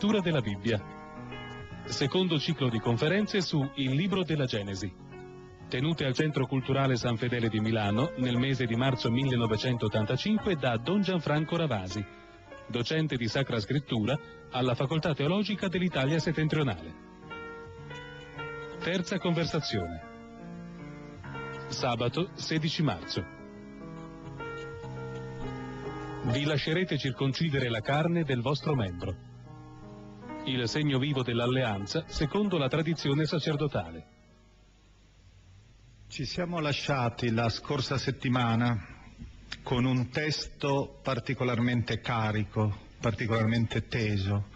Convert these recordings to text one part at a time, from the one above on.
Lettura della Bibbia. Secondo ciclo di conferenze su Il libro della Genesi. Tenute al Centro Culturale San Fedele di Milano nel mese di marzo 1985 da Don Gianfranco Ravasi, docente di Sacra Scrittura alla Facoltà Teologica dell'Italia Settentrionale. Terza conversazione. Sabato 16 marzo. Vi lascerete circoncidere la carne del vostro membro il segno vivo dell'alleanza secondo la tradizione sacerdotale. Ci siamo lasciati la scorsa settimana con un testo particolarmente carico, particolarmente teso,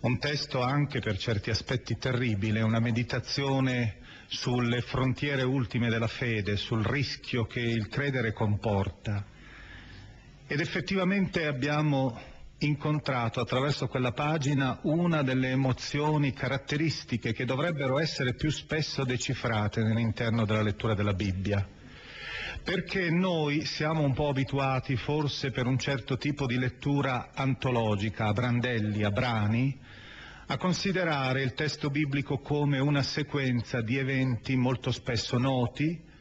un testo anche per certi aspetti terribile, una meditazione sulle frontiere ultime della fede, sul rischio che il credere comporta. Ed effettivamente abbiamo incontrato attraverso quella pagina una delle emozioni caratteristiche che dovrebbero essere più spesso decifrate all'interno della lettura della Bibbia. Perché noi siamo un po' abituati, forse per un certo tipo di lettura antologica, a brandelli, a brani, a considerare il testo biblico come una sequenza di eventi molto spesso noti,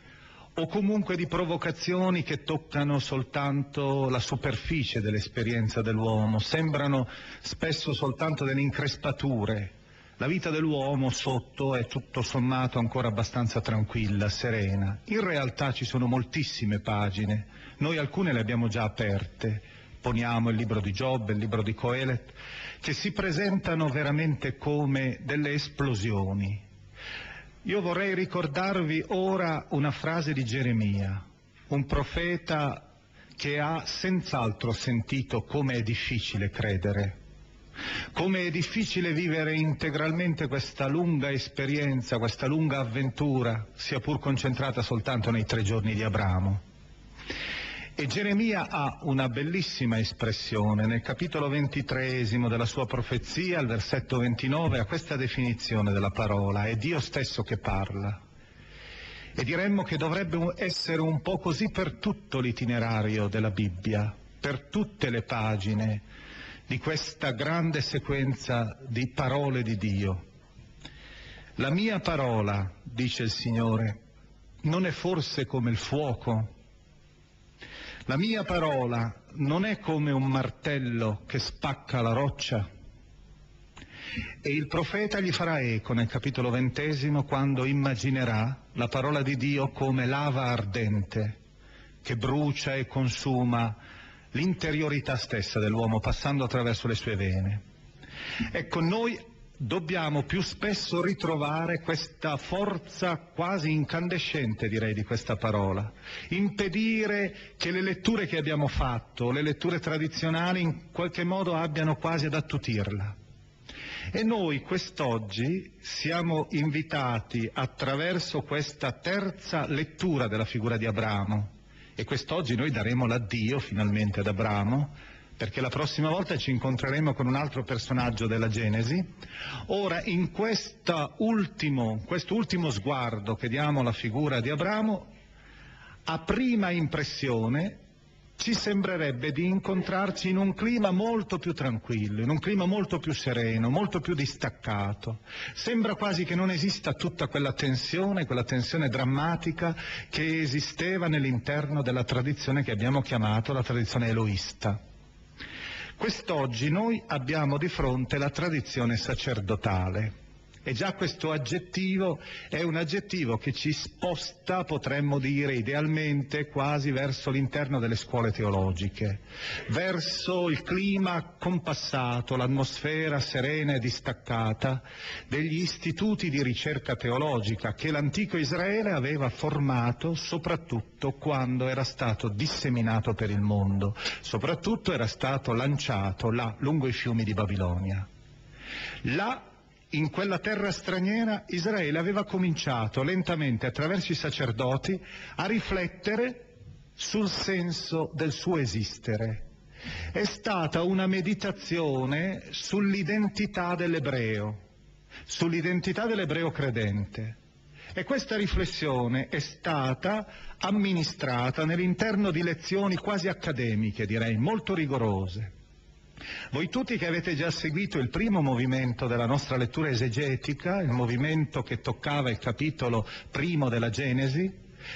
o comunque di provocazioni che toccano soltanto la superficie dell'esperienza dell'uomo, sembrano spesso soltanto delle increspature. La vita dell'uomo sotto è tutto sommato ancora abbastanza tranquilla, serena. In realtà ci sono moltissime pagine, noi alcune le abbiamo già aperte, poniamo il libro di Giobbe, il libro di Coelet, che si presentano veramente come delle esplosioni, io vorrei ricordarvi ora una frase di Geremia, un profeta che ha senz'altro sentito come è difficile credere, come è difficile vivere integralmente questa lunga esperienza, questa lunga avventura, sia pur concentrata soltanto nei tre giorni di Abramo. E Geremia ha una bellissima espressione nel capitolo ventitreesimo della sua profezia, al versetto 29, ha questa definizione della parola, è Dio stesso che parla. E diremmo che dovrebbe essere un po' così per tutto l'itinerario della Bibbia, per tutte le pagine di questa grande sequenza di parole di Dio. La mia parola, dice il Signore, non è forse come il fuoco la mia parola non è come un martello che spacca la roccia. E il profeta gli farà eco nel capitolo ventesimo quando immaginerà la parola di Dio come lava ardente che brucia e consuma l'interiorità stessa dell'uomo passando attraverso le sue vene. Ecco, noi dobbiamo più spesso ritrovare questa forza quasi incandescente, direi, di questa parola. Impedire che le letture che abbiamo fatto, le letture tradizionali, in qualche modo abbiano quasi ad attutirla. E noi quest'oggi siamo invitati attraverso questa terza lettura della figura di Abramo, e quest'oggi noi daremo l'addio finalmente ad Abramo, perché la prossima volta ci incontreremo con un altro personaggio della Genesi. Ora, in ultimo, questo ultimo sguardo che diamo alla figura di Abramo, a prima impressione ci sembrerebbe di incontrarci in un clima molto più tranquillo, in un clima molto più sereno, molto più distaccato. Sembra quasi che non esista tutta quella tensione, quella tensione drammatica che esisteva nell'interno della tradizione che abbiamo chiamato la tradizione eloista. Quest'oggi noi abbiamo di fronte la tradizione sacerdotale e già questo aggettivo è un aggettivo che ci sposta, potremmo dire idealmente, quasi verso l'interno delle scuole teologiche, verso il clima compassato, l'atmosfera serena e distaccata degli istituti di ricerca teologica che l'antico Israele aveva formato soprattutto quando era stato disseminato per il mondo, soprattutto era stato lanciato là lungo i fiumi di Babilonia. Là in quella terra straniera Israele aveva cominciato lentamente attraverso i sacerdoti a riflettere sul senso del suo esistere. È stata una meditazione sull'identità dell'ebreo, sull'identità dell'ebreo credente. E questa riflessione è stata amministrata nell'interno di lezioni quasi accademiche, direi, molto rigorose. Voi tutti che avete già seguito il primo movimento della nostra lettura esegetica, il movimento che toccava il capitolo primo della Genesi,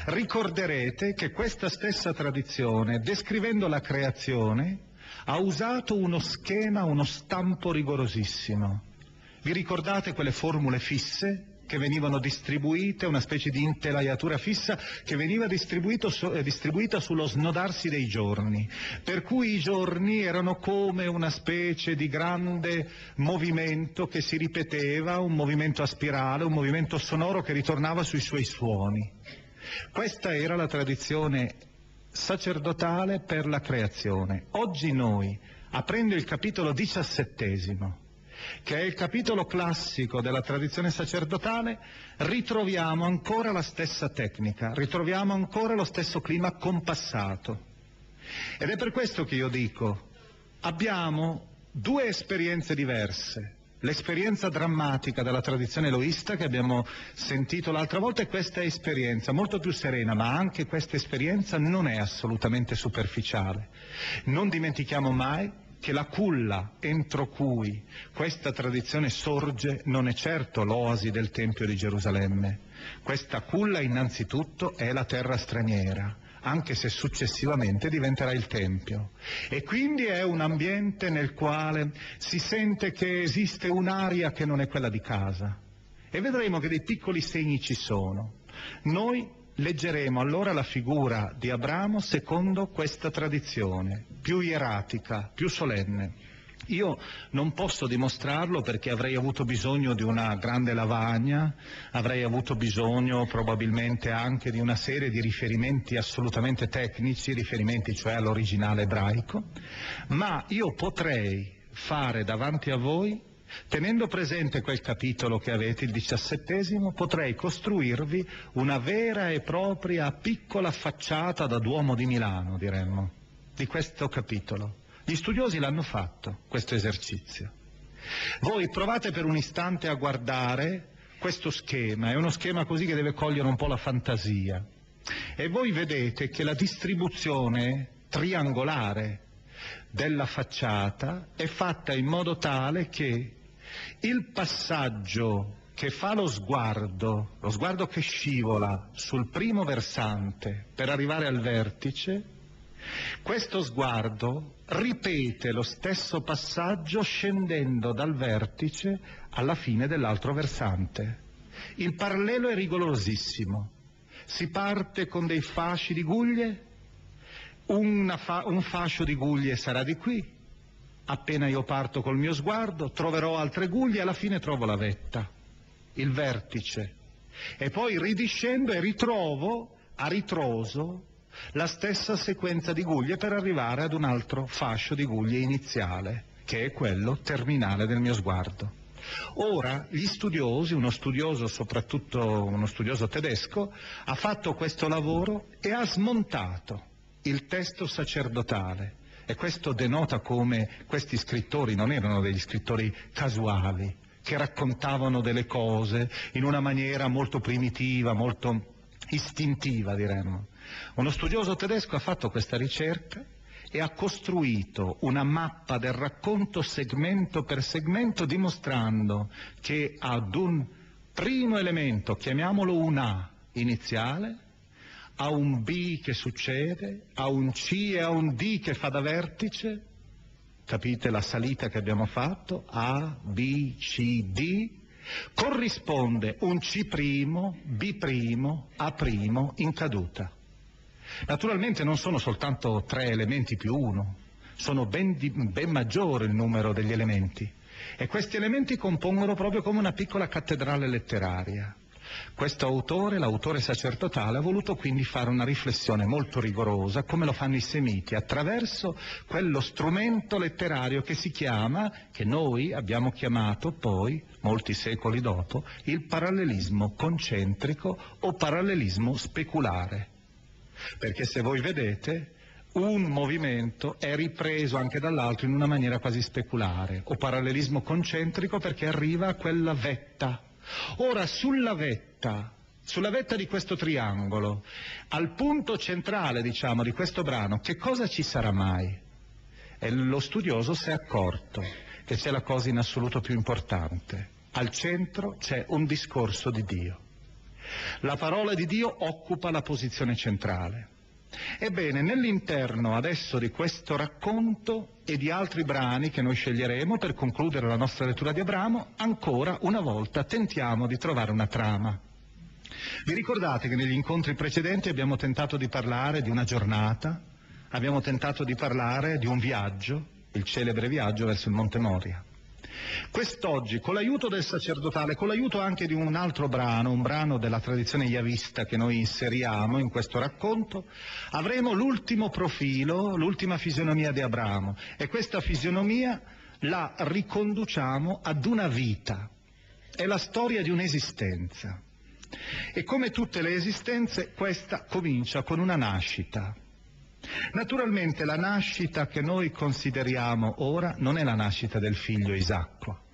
ricorderete che questa stessa tradizione, descrivendo la creazione, ha usato uno schema, uno stampo rigorosissimo. Vi ricordate quelle formule fisse che venivano distribuite, una specie di intelaiatura fissa che veniva eh, distribuita sullo snodarsi dei giorni, per cui i giorni erano come una specie di grande movimento che si ripeteva, un movimento a spirale, un movimento sonoro che ritornava sui suoi suoni. Questa era la tradizione sacerdotale per la creazione. Oggi noi, aprendo il capitolo diciassettesimo, che è il capitolo classico della tradizione sacerdotale, ritroviamo ancora la stessa tecnica, ritroviamo ancora lo stesso clima compassato. Ed è per questo che io dico, abbiamo due esperienze diverse. L'esperienza drammatica della tradizione eloista che abbiamo sentito l'altra volta e questa esperienza molto più serena, ma anche questa esperienza non è assolutamente superficiale. Non dimentichiamo mai che la culla entro cui questa tradizione sorge non è certo l'oasi del Tempio di Gerusalemme. Questa culla innanzitutto è la terra straniera, anche se successivamente diventerà il Tempio. E quindi è un ambiente nel quale si sente che esiste un'aria che non è quella di casa. E vedremo che dei piccoli segni ci sono. Noi leggeremo allora la figura di Abramo secondo questa tradizione, più ieratica, più solenne. Io non posso dimostrarlo perché avrei avuto bisogno di una grande lavagna, avrei avuto bisogno probabilmente anche di una serie di riferimenti assolutamente tecnici, riferimenti cioè all'originale ebraico, ma io potrei fare davanti a voi Tenendo presente quel capitolo che avete, il diciassettesimo, potrei costruirvi una vera e propria piccola facciata da Duomo di Milano, diremmo, di questo capitolo. Gli studiosi l'hanno fatto, questo esercizio. Voi provate per un istante a guardare questo schema, è uno schema così che deve cogliere un po' la fantasia, e voi vedete che la distribuzione triangolare della facciata è fatta in modo tale che il passaggio che fa lo sguardo, lo sguardo che scivola sul primo versante per arrivare al vertice, questo sguardo ripete lo stesso passaggio scendendo dal vertice alla fine dell'altro versante. Il parallelo è rigorosissimo. Si parte con dei fasci di guglie, fa- un fascio di guglie sarà di qui, appena io parto col mio sguardo, troverò altre guglie e alla fine trovo la vetta, il vertice. E poi ridiscendo e ritrovo a ritroso la stessa sequenza di guglie per arrivare ad un altro fascio di guglie iniziale, che è quello terminale del mio sguardo. Ora gli studiosi, uno studioso soprattutto uno studioso tedesco, ha fatto questo lavoro e ha smontato il testo sacerdotale e questo denota come questi scrittori non erano degli scrittori casuali, che raccontavano delle cose in una maniera molto primitiva, molto istintiva diremmo. Uno studioso tedesco ha fatto questa ricerca e ha costruito una mappa del racconto segmento per segmento dimostrando che ad un primo elemento, chiamiamolo un A iniziale, a un B che succede, a un C e a un D che fa da vertice, capite la salita che abbiamo fatto, A, B, C, D, corrisponde un C', B', A' in caduta. Naturalmente non sono soltanto tre elementi più uno, sono ben, di, ben maggiore il numero degli elementi e questi elementi compongono proprio come una piccola cattedrale letteraria. Questo autore, l'autore sacerdotale, ha voluto quindi fare una riflessione molto rigorosa, come lo fanno i semiti, attraverso quello strumento letterario che si chiama, che noi abbiamo chiamato poi, molti secoli dopo, il parallelismo concentrico o parallelismo speculare. Perché se voi vedete, un movimento è ripreso anche dall'altro in una maniera quasi speculare, o parallelismo concentrico perché arriva a quella vetta. Ora, sulla vetta, sulla vetta di questo triangolo, al punto centrale, diciamo, di questo brano, che cosa ci sarà mai? E lo studioso si è accorto che c'è la cosa in assoluto più importante. Al centro c'è un discorso di Dio. La parola di Dio occupa la posizione centrale. Ebbene, nell'interno adesso di questo racconto e di altri brani che noi sceglieremo per concludere la nostra lettura di Abramo, ancora una volta tentiamo di trovare una trama. Vi ricordate che negli incontri precedenti abbiamo tentato di parlare di una giornata, abbiamo tentato di parlare di un viaggio, il celebre viaggio verso il Monte Moria. Quest'oggi, con l'aiuto del sacerdotale, con l'aiuto anche di un altro brano, un brano della tradizione yavista che noi inseriamo in questo racconto, avremo l'ultimo profilo, l'ultima fisionomia di Abramo. E questa fisionomia la riconduciamo ad una vita, è la storia di un'esistenza. E come tutte le esistenze, questa comincia con una nascita, Naturalmente la nascita che noi consideriamo ora non è la nascita del figlio Isacco.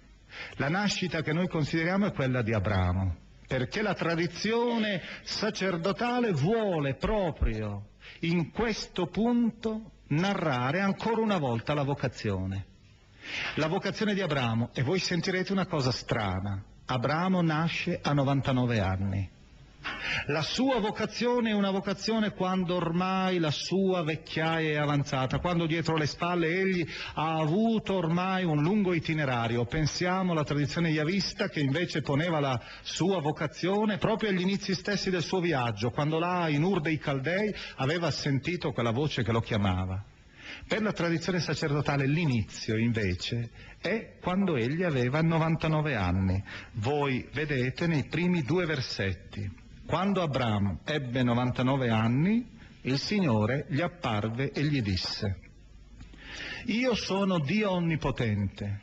La nascita che noi consideriamo è quella di Abramo, perché la tradizione sacerdotale vuole proprio in questo punto narrare ancora una volta la vocazione. La vocazione di Abramo, e voi sentirete una cosa strana, Abramo nasce a 99 anni. La sua vocazione è una vocazione quando ormai la sua vecchiaia è avanzata, quando dietro le spalle egli ha avuto ormai un lungo itinerario. Pensiamo alla tradizione yavista che invece poneva la sua vocazione proprio agli inizi stessi del suo viaggio, quando là in Ur dei Caldei aveva sentito quella voce che lo chiamava. Per la tradizione sacerdotale l'inizio invece è quando egli aveva 99 anni. Voi vedete nei primi due versetti. Quando Abramo ebbe 99 anni, il Signore gli apparve e gli disse, io sono Dio Onnipotente,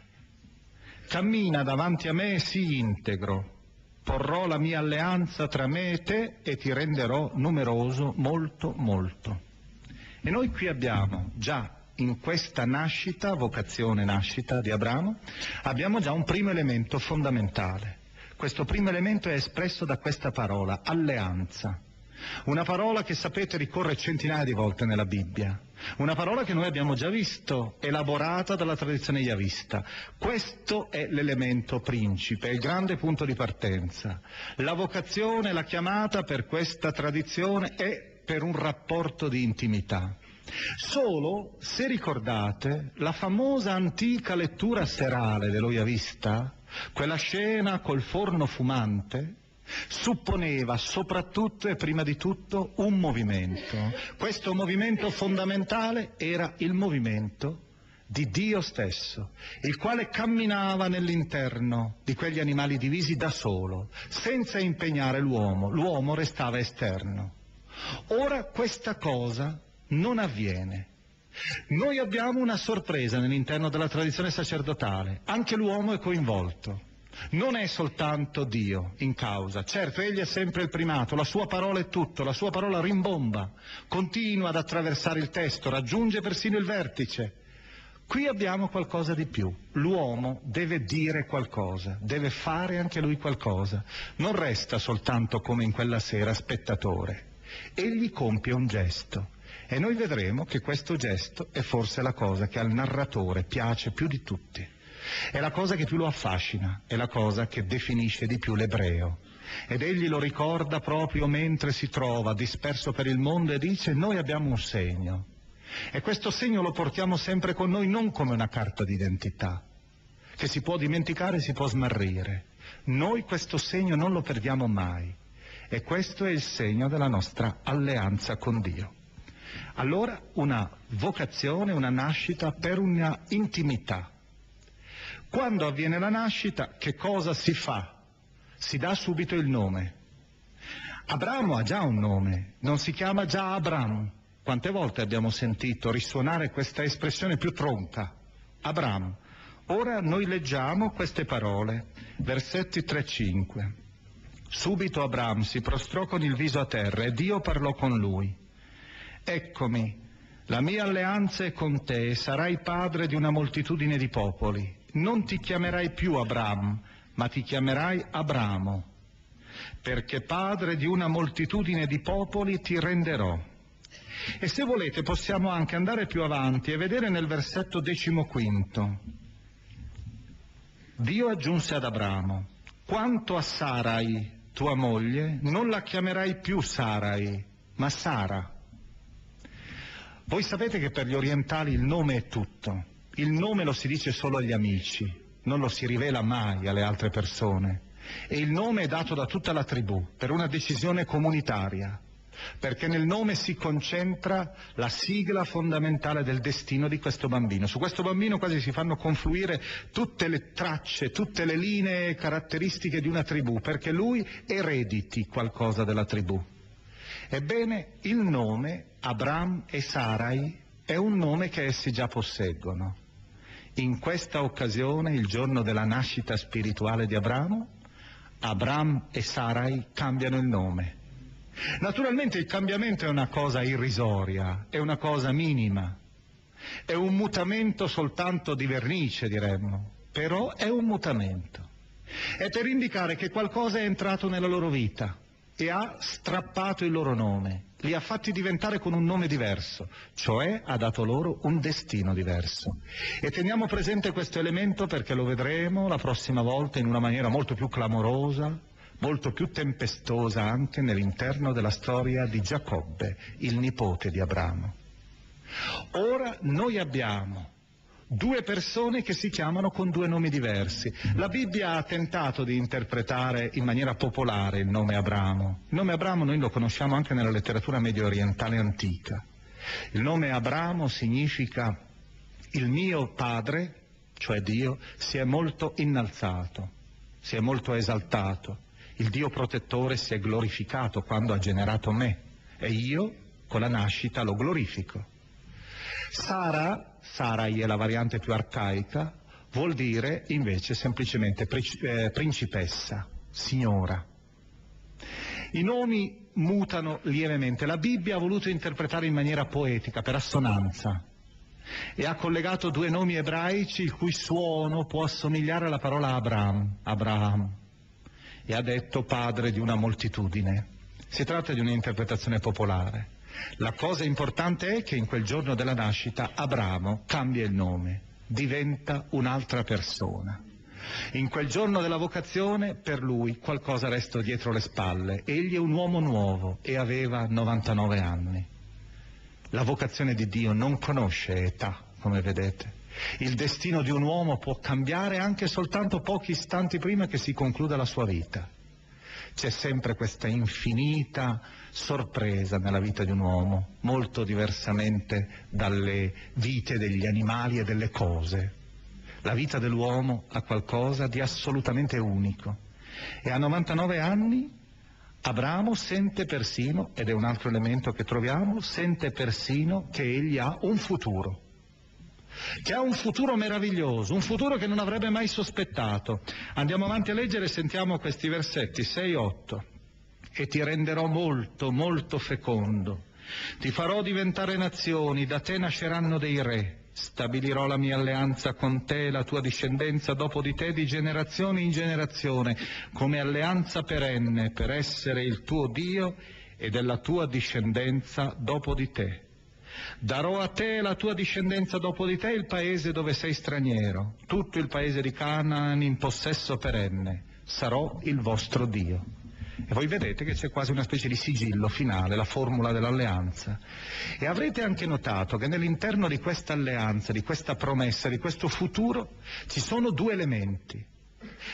cammina davanti a me e sii integro, porrò la mia alleanza tra me e te e ti renderò numeroso molto molto. E noi qui abbiamo già in questa nascita, vocazione nascita di Abramo, abbiamo già un primo elemento fondamentale. Questo primo elemento è espresso da questa parola, alleanza. Una parola che sapete ricorre centinaia di volte nella Bibbia. Una parola che noi abbiamo già visto, elaborata dalla tradizione yavista. Questo è l'elemento principe, il grande punto di partenza. La vocazione, la chiamata per questa tradizione è per un rapporto di intimità. Solo se ricordate la famosa antica lettura serale dello Yavista, quella scena col forno fumante supponeva soprattutto e prima di tutto un movimento. Questo movimento fondamentale era il movimento di Dio stesso, il quale camminava nell'interno di quegli animali divisi da solo, senza impegnare l'uomo, l'uomo restava esterno. Ora questa cosa non avviene. Noi abbiamo una sorpresa nell'interno della tradizione sacerdotale, anche l'uomo è coinvolto. Non è soltanto Dio in causa, certo egli è sempre il primato, la sua parola è tutto, la sua parola rimbomba, continua ad attraversare il testo, raggiunge persino il vertice. Qui abbiamo qualcosa di più, l'uomo deve dire qualcosa, deve fare anche lui qualcosa, non resta soltanto come in quella sera spettatore, egli compie un gesto e noi vedremo che questo gesto è forse la cosa che al narratore piace più di tutti. È la cosa che più lo affascina, è la cosa che definisce di più l'ebreo. Ed egli lo ricorda proprio mentre si trova disperso per il mondo e dice noi abbiamo un segno. E questo segno lo portiamo sempre con noi non come una carta d'identità, che si può dimenticare e si può smarrire. Noi questo segno non lo perdiamo mai. E questo è il segno della nostra alleanza con Dio. Allora una vocazione, una nascita per una intimità. Quando avviene la nascita, che cosa si fa? Si dà subito il nome. Abramo ha già un nome, non si chiama già Abram. Quante volte abbiamo sentito risuonare questa espressione più tronca? Abram. Ora noi leggiamo queste parole, versetti 3-5. Subito Abram si prostrò con il viso a terra e Dio parlò con lui. Eccomi, la mia alleanza è con te e sarai padre di una moltitudine di popoli. Non ti chiamerai più Abram, ma ti chiamerai Abramo, perché padre di una moltitudine di popoli ti renderò. E se volete possiamo anche andare più avanti e vedere nel versetto decimoquinto. Dio aggiunse ad Abramo, quanto a Sarai, tua moglie, non la chiamerai più Sarai, ma Sara. Voi sapete che per gli orientali il nome è tutto. Il nome lo si dice solo agli amici, non lo si rivela mai alle altre persone. E il nome è dato da tutta la tribù per una decisione comunitaria, perché nel nome si concentra la sigla fondamentale del destino di questo bambino. Su questo bambino quasi si fanno confluire tutte le tracce, tutte le linee caratteristiche di una tribù, perché lui erediti qualcosa della tribù. Ebbene, il nome Abram e Sarai è un nome che essi già posseggono. In questa occasione, il giorno della nascita spirituale di Abramo, Abram e Sarai cambiano il nome. Naturalmente il cambiamento è una cosa irrisoria, è una cosa minima, è un mutamento soltanto di vernice, diremmo, però è un mutamento. È per indicare che qualcosa è entrato nella loro vita, e ha strappato il loro nome, li ha fatti diventare con un nome diverso, cioè ha dato loro un destino diverso. E teniamo presente questo elemento perché lo vedremo la prossima volta in una maniera molto più clamorosa, molto più tempestosa anche nell'interno della storia di Giacobbe, il nipote di Abramo. Ora noi abbiamo due persone che si chiamano con due nomi diversi. La Bibbia ha tentato di interpretare in maniera popolare il nome Abramo. Il nome Abramo noi lo conosciamo anche nella letteratura medio orientale antica. Il nome Abramo significa il mio padre, cioè Dio, si è molto innalzato, si è molto esaltato. Il Dio protettore si è glorificato quando ha generato me e io con la nascita lo glorifico. Sara, Sarai è la variante più arcaica, vuol dire invece semplicemente eh, principessa, signora. I nomi mutano lievemente. La Bibbia ha voluto interpretare in maniera poetica, per assonanza, e ha collegato due nomi ebraici il cui suono può assomigliare alla parola Abraham, Abraham, e ha detto padre di una moltitudine. Si tratta di un'interpretazione popolare. La cosa importante è che in quel giorno della nascita Abramo cambia il nome, diventa un'altra persona. In quel giorno della vocazione per lui qualcosa resta dietro le spalle. Egli è un uomo nuovo e aveva 99 anni. La vocazione di Dio non conosce età, come vedete. Il destino di un uomo può cambiare anche soltanto pochi istanti prima che si concluda la sua vita. C'è sempre questa infinita sorpresa nella vita di un uomo, molto diversamente dalle vite degli animali e delle cose. La vita dell'uomo ha qualcosa di assolutamente unico e a 99 anni Abramo sente persino, ed è un altro elemento che troviamo, sente persino che egli ha un futuro che ha un futuro meraviglioso, un futuro che non avrebbe mai sospettato. Andiamo avanti a leggere e sentiamo questi versetti 6-8. E ti renderò molto, molto fecondo. Ti farò diventare nazioni, da te nasceranno dei re. Stabilirò la mia alleanza con te e la tua discendenza dopo di te di generazione in generazione, come alleanza perenne per essere il tuo Dio e della tua discendenza dopo di te. Darò a te e la tua discendenza dopo di te il paese dove sei straniero, tutto il paese di Canaan in possesso perenne. Sarò il vostro Dio. E voi vedete che c'è quasi una specie di sigillo finale, la formula dell'alleanza. E avrete anche notato che nell'interno di questa alleanza, di questa promessa, di questo futuro, ci sono due elementi.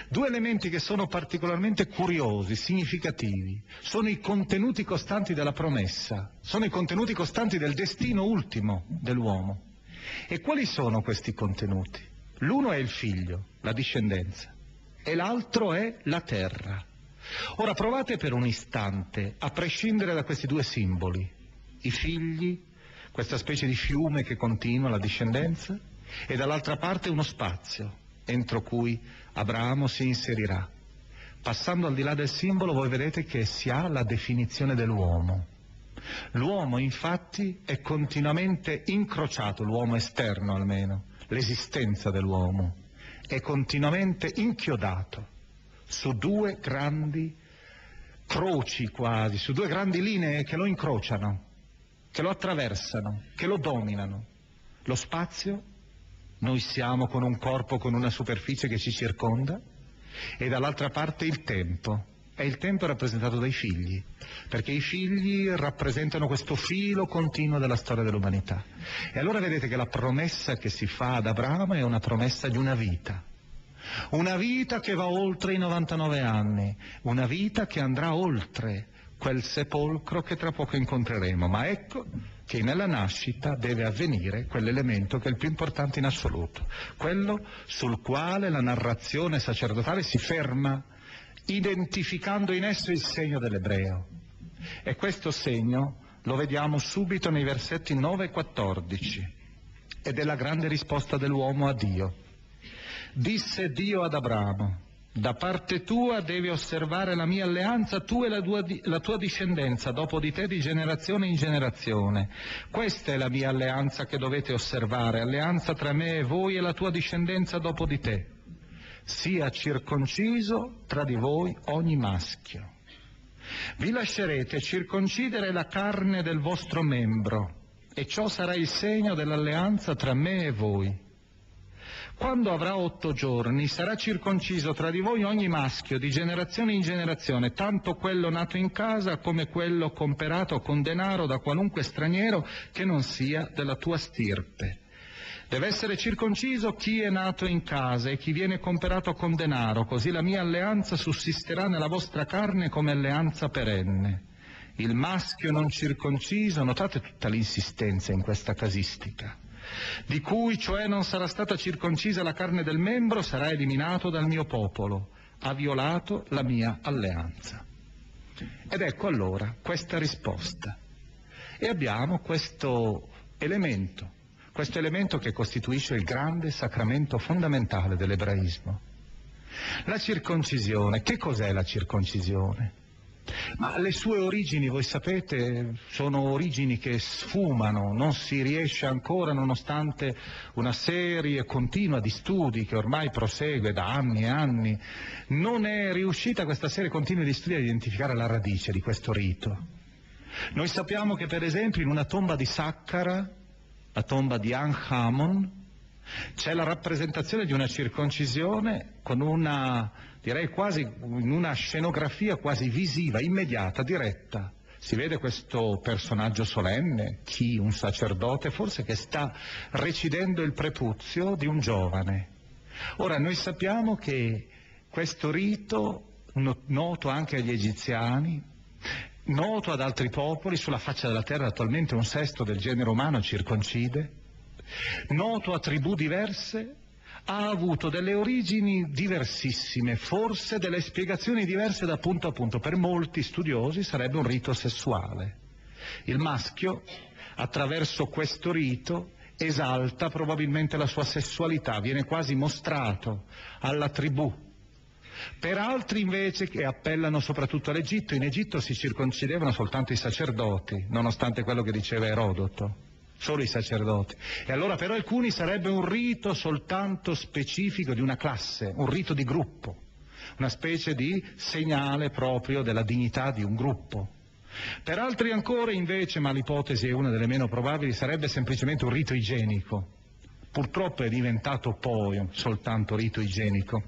Due elementi che sono particolarmente curiosi, significativi, sono i contenuti costanti della promessa, sono i contenuti costanti del destino ultimo dell'uomo. E quali sono questi contenuti? L'uno è il figlio, la discendenza, e l'altro è la terra. Ora provate per un istante a prescindere da questi due simboli, i figli, questa specie di fiume che continua la discendenza, e dall'altra parte uno spazio entro cui Abramo si inserirà. Passando al di là del simbolo voi vedete che si ha la definizione dell'uomo. L'uomo infatti è continuamente incrociato, l'uomo esterno almeno, l'esistenza dell'uomo, è continuamente inchiodato su due grandi croci quasi, su due grandi linee che lo incrociano, che lo attraversano, che lo dominano. Lo spazio noi siamo con un corpo, con una superficie che ci circonda e dall'altra parte il tempo. E il tempo è rappresentato dai figli, perché i figli rappresentano questo filo continuo della storia dell'umanità. E allora vedete che la promessa che si fa ad Abramo è una promessa di una vita. Una vita che va oltre i 99 anni, una vita che andrà oltre quel sepolcro che tra poco incontreremo. Ma ecco che nella nascita deve avvenire quell'elemento che è il più importante in assoluto, quello sul quale la narrazione sacerdotale si ferma, identificando in esso il segno dell'ebreo. E questo segno lo vediamo subito nei versetti 9 e 14, ed è la grande risposta dell'uomo a Dio. Disse Dio ad Abramo, da parte tua devi osservare la mia alleanza, tu e la tua, la tua, discendenza, dopo di te di generazione in generazione. Questa è la mia alleanza che dovete osservare, alleanza tra me e voi e la tua discendenza dopo di te. Sia circonciso tra di voi ogni maschio. Vi lascerete circoncidere la carne del vostro membro, e ciò sarà il segno dell'alleanza tra me e voi quando avrà otto giorni sarà circonciso tra di voi ogni maschio di generazione in generazione, tanto quello nato in casa come quello comperato con denaro da qualunque straniero che non sia della tua stirpe. Deve essere circonciso chi è nato in casa e chi viene comperato con denaro, così la mia alleanza sussisterà nella vostra carne come alleanza perenne. Il maschio non circonciso, notate tutta l'insistenza in questa casistica di cui cioè non sarà stata circoncisa la carne del membro, sarà eliminato dal mio popolo, ha violato la mia alleanza. Ed ecco allora questa risposta. E abbiamo questo elemento, questo elemento che costituisce il grande sacramento fondamentale dell'ebraismo. La circoncisione, che cos'è la circoncisione? Ma le sue origini, voi sapete, sono origini che sfumano, non si riesce ancora, nonostante una serie continua di studi che ormai prosegue da anni e anni, non è riuscita questa serie continua di studi a identificare la radice di questo rito. Noi sappiamo che per esempio in una tomba di Saqqara, la tomba di Anhamon, c'è la rappresentazione di una circoncisione con una direi quasi in una scenografia quasi visiva, immediata, diretta. Si vede questo personaggio solenne, chi? Un sacerdote, forse che sta recidendo il prepuzio di un giovane. Ora, noi sappiamo che questo rito noto anche agli egiziani, noto ad altri popoli, sulla faccia della terra attualmente un sesto del genere umano circoncide, noto a tribù diverse, ha avuto delle origini diversissime, forse delle spiegazioni diverse da punto a punto. Per molti studiosi sarebbe un rito sessuale. Il maschio, attraverso questo rito, esalta probabilmente la sua sessualità, viene quasi mostrato alla tribù. Per altri invece che appellano soprattutto all'Egitto, in Egitto si circoncidevano soltanto i sacerdoti, nonostante quello che diceva Erodoto, solo i sacerdoti. E allora per alcuni sarebbe un rito soltanto specifico di una classe, un rito di gruppo, una specie di segnale proprio della dignità di un gruppo. Per altri ancora invece, ma l'ipotesi è una delle meno probabili, sarebbe semplicemente un rito igienico. Purtroppo è diventato poi soltanto rito igienico.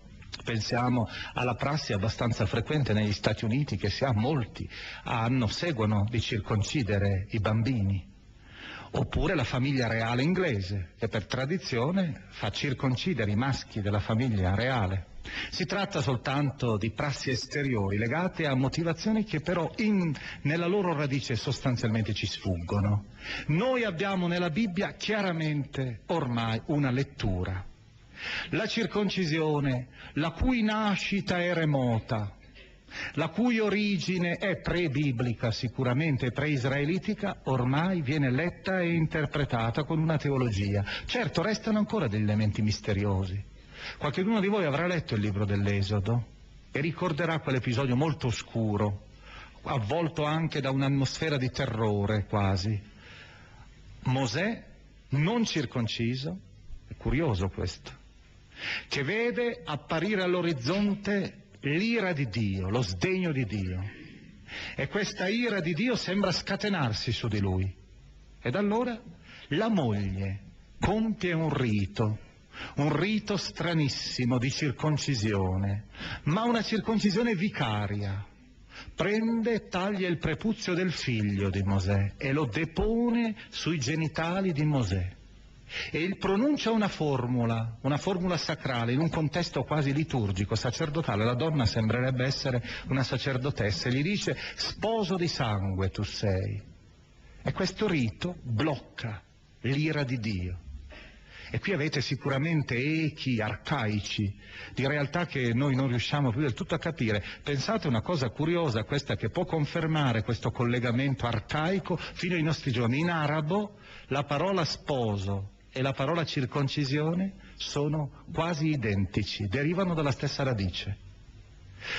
Pensiamo alla prassi abbastanza frequente negli Stati Uniti che si ha molti hanno, seguono di circoncidere i bambini. Oppure la famiglia reale inglese che per tradizione fa circoncidere i maschi della famiglia reale. Si tratta soltanto di prassi esteriori legate a motivazioni che però in, nella loro radice sostanzialmente ci sfuggono. Noi abbiamo nella Bibbia chiaramente ormai una lettura. La circoncisione, la cui nascita è remota, la cui origine è pre-biblica sicuramente, pre-israelitica, ormai viene letta e interpretata con una teologia. Certo, restano ancora degli elementi misteriosi. Qualcuno di voi avrà letto il libro dell'Esodo e ricorderà quell'episodio molto oscuro, avvolto anche da un'atmosfera di terrore quasi. Mosè, non circonciso, è curioso questo, che vede apparire all'orizzonte l'ira di Dio, lo sdegno di Dio. E questa ira di Dio sembra scatenarsi su di lui. Ed allora la moglie compie un rito un rito stranissimo di circoncisione, ma una circoncisione vicaria. Prende e taglia il prepuzio del figlio di Mosè e lo depone sui genitali di Mosè. E pronuncia una formula, una formula sacrale, in un contesto quasi liturgico, sacerdotale. La donna sembrerebbe essere una sacerdotessa e gli dice sposo di sangue tu sei. E questo rito blocca l'ira di Dio. E qui avete sicuramente echi arcaici di realtà che noi non riusciamo più del tutto a capire. Pensate una cosa curiosa, questa che può confermare questo collegamento arcaico fino ai nostri giorni. In arabo la parola sposo e la parola circoncisione sono quasi identici, derivano dalla stessa radice.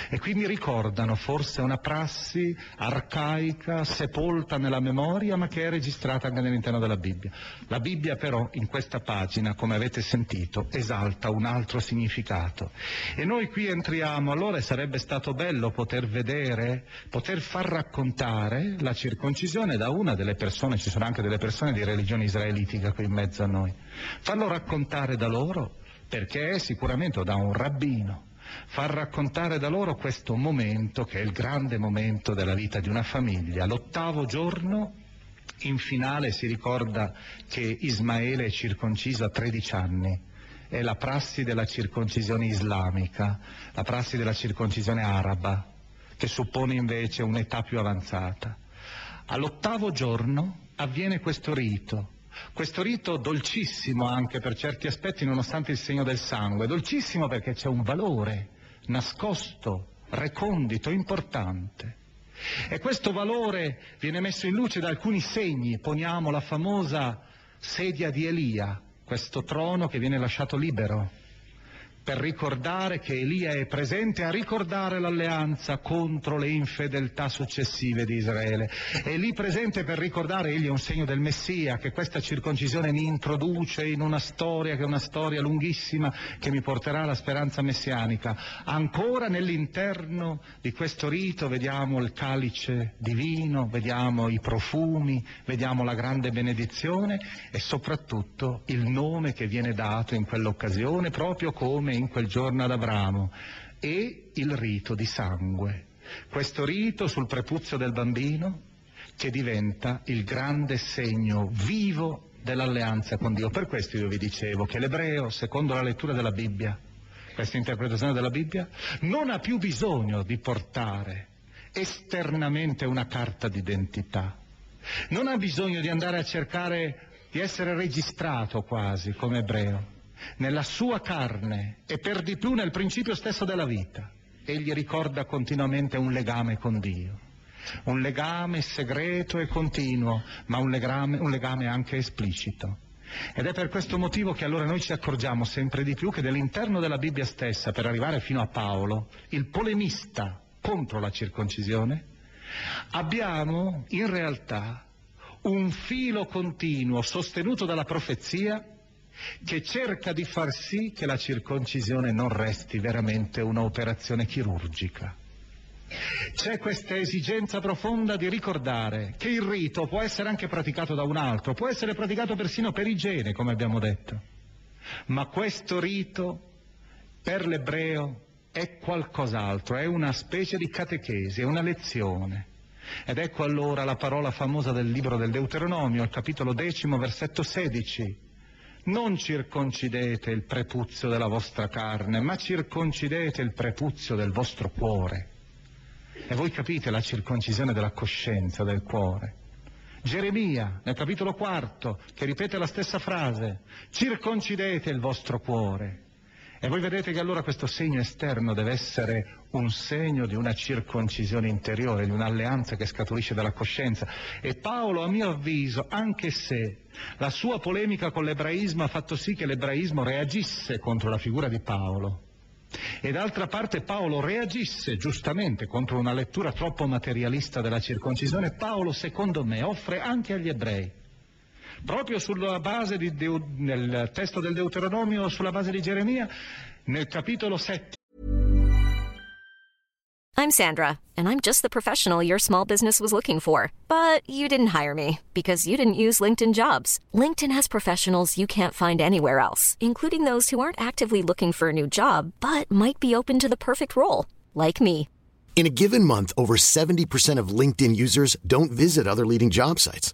E qui mi ricordano forse una prassi arcaica, sepolta nella memoria, ma che è registrata anche all'interno della Bibbia. La Bibbia però in questa pagina, come avete sentito, esalta un altro significato. E noi qui entriamo, allora sarebbe stato bello poter vedere, poter far raccontare la circoncisione da una delle persone, ci sono anche delle persone di religione israelitica qui in mezzo a noi, farlo raccontare da loro, perché è sicuramente da un rabbino far raccontare da loro questo momento che è il grande momento della vita di una famiglia. L'ottavo giorno, in finale, si ricorda che Ismaele è circonciso a 13 anni. È la prassi della circoncisione islamica, la prassi della circoncisione araba, che suppone invece un'età più avanzata. All'ottavo giorno avviene questo rito, questo rito dolcissimo anche per certi aspetti nonostante il segno del sangue, dolcissimo perché c'è un valore nascosto, recondito, importante. E questo valore viene messo in luce da alcuni segni, poniamo la famosa sedia di Elia, questo trono che viene lasciato libero per ricordare che Elia è presente a ricordare l'alleanza contro le infedeltà successive di Israele. È lì presente per ricordare, egli è un segno del Messia, che questa circoncisione mi introduce in una storia che è una storia lunghissima che mi porterà alla speranza messianica. Ancora nell'interno di questo rito vediamo il calice divino, vediamo i profumi, vediamo la grande benedizione e soprattutto il nome che viene dato in quell'occasione proprio come come in quel giorno ad Abramo, e il rito di sangue. Questo rito sul prepuzio del bambino che diventa il grande segno vivo dell'alleanza con Dio. Per questo io vi dicevo che l'ebreo, secondo la lettura della Bibbia, questa interpretazione della Bibbia, non ha più bisogno di portare esternamente una carta d'identità, non ha bisogno di andare a cercare di essere registrato quasi come ebreo, nella sua carne e per di più nel principio stesso della vita. Egli ricorda continuamente un legame con Dio, un legame segreto e continuo, ma un legame, un legame anche esplicito. Ed è per questo motivo che allora noi ci accorgiamo sempre di più che nell'interno della Bibbia stessa, per arrivare fino a Paolo, il polemista contro la circoncisione, abbiamo in realtà un filo continuo sostenuto dalla profezia che cerca di far sì che la circoncisione non resti veramente un'operazione chirurgica. C'è questa esigenza profonda di ricordare che il rito può essere anche praticato da un altro, può essere praticato persino per igiene, come abbiamo detto, ma questo rito per l'ebreo è qualcos'altro, è una specie di catechesi, è una lezione. Ed ecco allora la parola famosa del libro del Deuteronomio, al capitolo decimo, versetto 16. Non circoncidete il prepuzio della vostra carne, ma circoncidete il prepuzio del vostro cuore. E voi capite la circoncisione della coscienza, del cuore. Geremia, nel capitolo quarto, che ripete la stessa frase, circoncidete il vostro cuore. E voi vedete che allora questo segno esterno deve essere un segno di una circoncisione interiore, di un'alleanza che scaturisce dalla coscienza. E Paolo, a mio avviso, anche se la sua polemica con l'ebraismo ha fatto sì che l'ebraismo reagisse contro la figura di Paolo, e d'altra parte Paolo reagisse giustamente contro una lettura troppo materialista della circoncisione, Paolo secondo me offre anche agli ebrei proprio sulla base di Deu- nel testo del Deuteronomio, sulla base di Geremia, nel capitolo 7. I'm Sandra, and I'm just the professional your small business was looking for. But you didn't hire me because you didn't use LinkedIn jobs. LinkedIn has professionals you can't find anywhere else, including those who aren't actively looking for a new job but might be open to the perfect role, like me. In a given month, over 70% of LinkedIn users don't visit other leading job sites.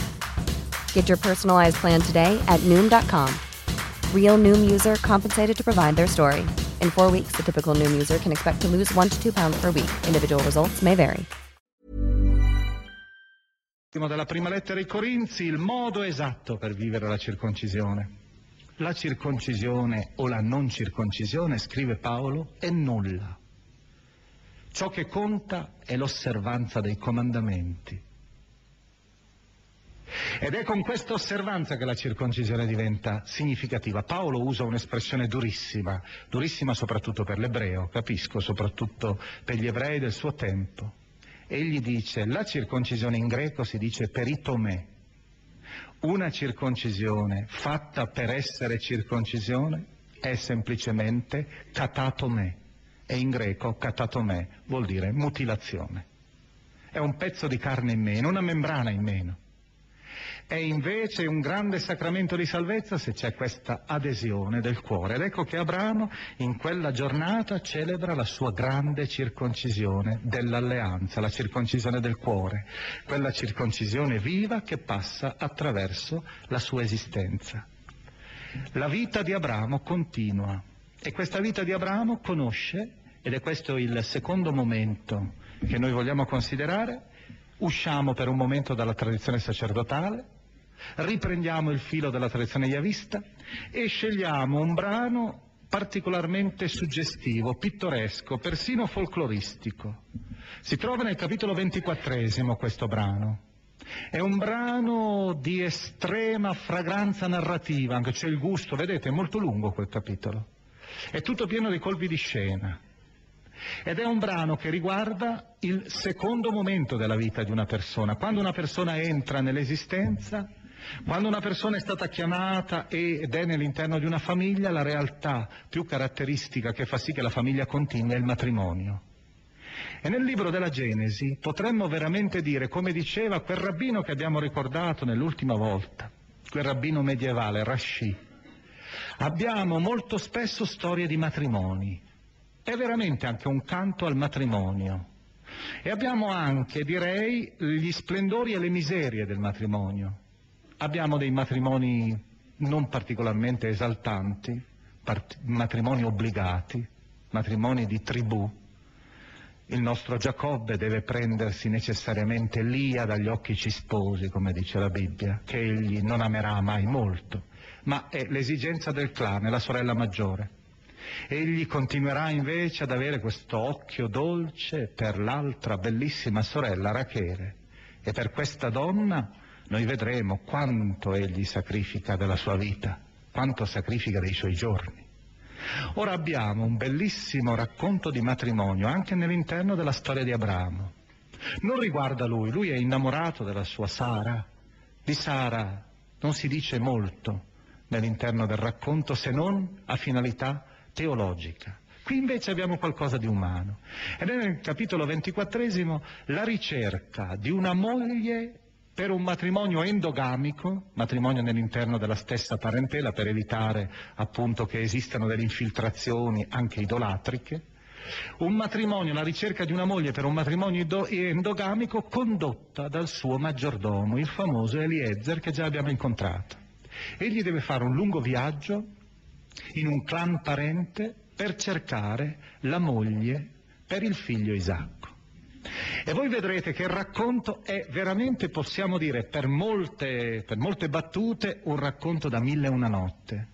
Get your personalized plan today at Noom.com. Real Noom user compensated to provide their story. In four weeks, the typical Noom user can expect to lose one to two pounds per week. Individual results may vary. Dalla prima lettera ai Corinzi, il modo esatto per vivere la circoncisione. La circoncisione o la non circoncisione, scrive Paolo, è nulla. Ciò che conta è l'osservanza dei comandamenti. Ed è con questa osservanza che la circoncisione diventa significativa. Paolo usa un'espressione durissima, durissima soprattutto per l'ebreo, capisco, soprattutto per gli ebrei del suo tempo. Egli dice, la circoncisione in greco si dice peritomè. Una circoncisione fatta per essere circoncisione è semplicemente katatomè. E in greco katatomè vuol dire mutilazione. È un pezzo di carne in meno, una membrana in meno. È invece un grande sacramento di salvezza se c'è questa adesione del cuore. Ed ecco che Abramo in quella giornata celebra la sua grande circoncisione dell'alleanza, la circoncisione del cuore, quella circoncisione viva che passa attraverso la sua esistenza. La vita di Abramo continua e questa vita di Abramo conosce, ed è questo il secondo momento che noi vogliamo considerare, usciamo per un momento dalla tradizione sacerdotale, riprendiamo il filo della tradizione yavista e scegliamo un brano particolarmente suggestivo, pittoresco, persino folcloristico. Si trova nel capitolo ventiquattresimo questo brano. È un brano di estrema fragranza narrativa, anche c'è il gusto, vedete, è molto lungo quel capitolo. È tutto pieno di colpi di scena. Ed è un brano che riguarda il secondo momento della vita di una persona, quando una persona entra nell'esistenza Quando una persona è stata chiamata ed è nell'interno di una famiglia, la realtà più caratteristica che fa sì che la famiglia continui è il matrimonio. E nel libro della Genesi potremmo veramente dire, come diceva quel rabbino che abbiamo ricordato nell'ultima volta, quel rabbino medievale, Rashi, abbiamo molto spesso storie di matrimoni. È veramente anche un canto al matrimonio. E abbiamo anche, direi, gli splendori e le miserie del matrimonio. Abbiamo dei matrimoni non particolarmente esaltanti, part- matrimoni obbligati, matrimoni di tribù. Il nostro Giacobbe deve prendersi necessariamente Lia dagli occhi cisposi, come dice la Bibbia, che egli non amerà mai molto, ma è l'esigenza del clan, è la sorella maggiore. Egli continuerà invece ad avere questo occhio dolce per l'altra bellissima sorella Rachele e per questa donna noi vedremo quanto egli sacrifica della sua vita, quanto sacrifica dei suoi giorni. Ora abbiamo un bellissimo racconto di matrimonio anche nell'interno della storia di Abramo. Non riguarda lui, lui è innamorato della sua Sara. Di Sara non si dice molto nell'interno del racconto se non a finalità teologica. Qui invece abbiamo qualcosa di umano. Ed è nel capitolo ventiquattresimo la ricerca di una moglie per un matrimonio endogamico, matrimonio nell'interno della stessa parentela per evitare appunto che esistano delle infiltrazioni anche idolatriche, un matrimonio, la ricerca di una moglie per un matrimonio endogamico condotta dal suo maggiordomo, il famoso Eliezer che già abbiamo incontrato. Egli deve fare un lungo viaggio in un clan parente per cercare la moglie per il figlio Isacco. E voi vedrete che il racconto è veramente, possiamo dire, per molte, per molte battute, un racconto da mille e una notte.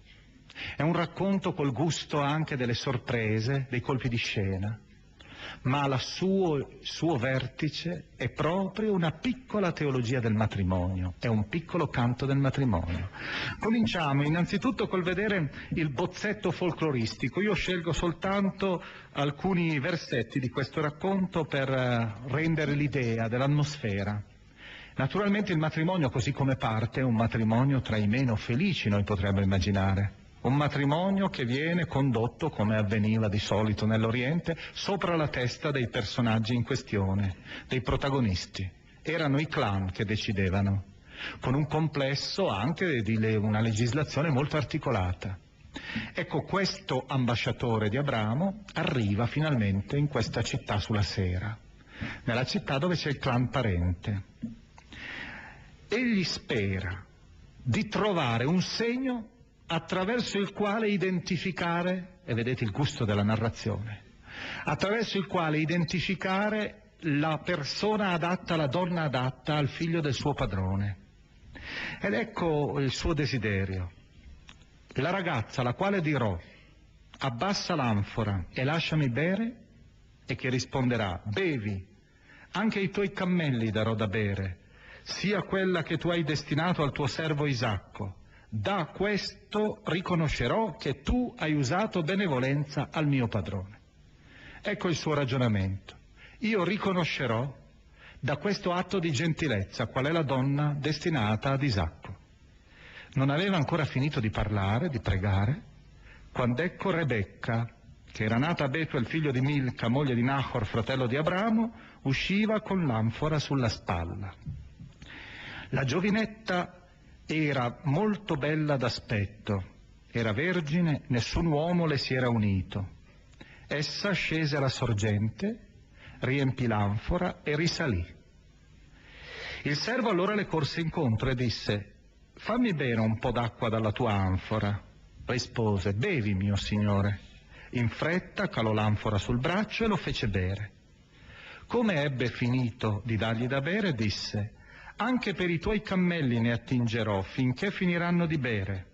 È un racconto col gusto anche delle sorprese, dei colpi di scena ma il suo, suo vertice è proprio una piccola teologia del matrimonio, è un piccolo canto del matrimonio. Cominciamo innanzitutto col vedere il bozzetto folcloristico. Io scelgo soltanto alcuni versetti di questo racconto per eh, rendere l'idea dell'atmosfera. Naturalmente il matrimonio così come parte è un matrimonio tra i meno felici, noi potremmo immaginare. Un matrimonio che viene condotto, come avveniva di solito nell'Oriente, sopra la testa dei personaggi in questione, dei protagonisti. Erano i clan che decidevano, con un complesso anche di una legislazione molto articolata. Ecco, questo ambasciatore di Abramo arriva finalmente in questa città sulla sera, nella città dove c'è il clan parente. Egli spera di trovare un segno attraverso il quale identificare, e vedete il gusto della narrazione, attraverso il quale identificare la persona adatta, la donna adatta al figlio del suo padrone. Ed ecco il suo desiderio. La ragazza alla quale dirò abbassa l'anfora e lasciami bere, e che risponderà bevi, anche i tuoi cammelli darò da bere, sia quella che tu hai destinato al tuo servo Isacco, da questo riconoscerò che tu hai usato benevolenza al mio padrone. Ecco il suo ragionamento. Io riconoscerò da questo atto di gentilezza qual è la donna destinata ad Isacco. Non aveva ancora finito di parlare, di pregare, quando ecco Rebecca, che era nata a Betuel figlio di Milca, moglie di Nahor, fratello di Abramo, usciva con l'anfora sulla spalla. La giovinetta era molto bella d'aspetto, era vergine, nessun uomo le si era unito. Essa scese alla sorgente, riempì l'anfora e risalì. Il servo allora le corse incontro e disse, fammi bere un po' d'acqua dalla tua anfora. Rispose, bevi mio signore. In fretta calò l'anfora sul braccio e lo fece bere. Come ebbe finito di dargli da bere, disse, anche per i tuoi cammelli ne attingerò finché finiranno di bere.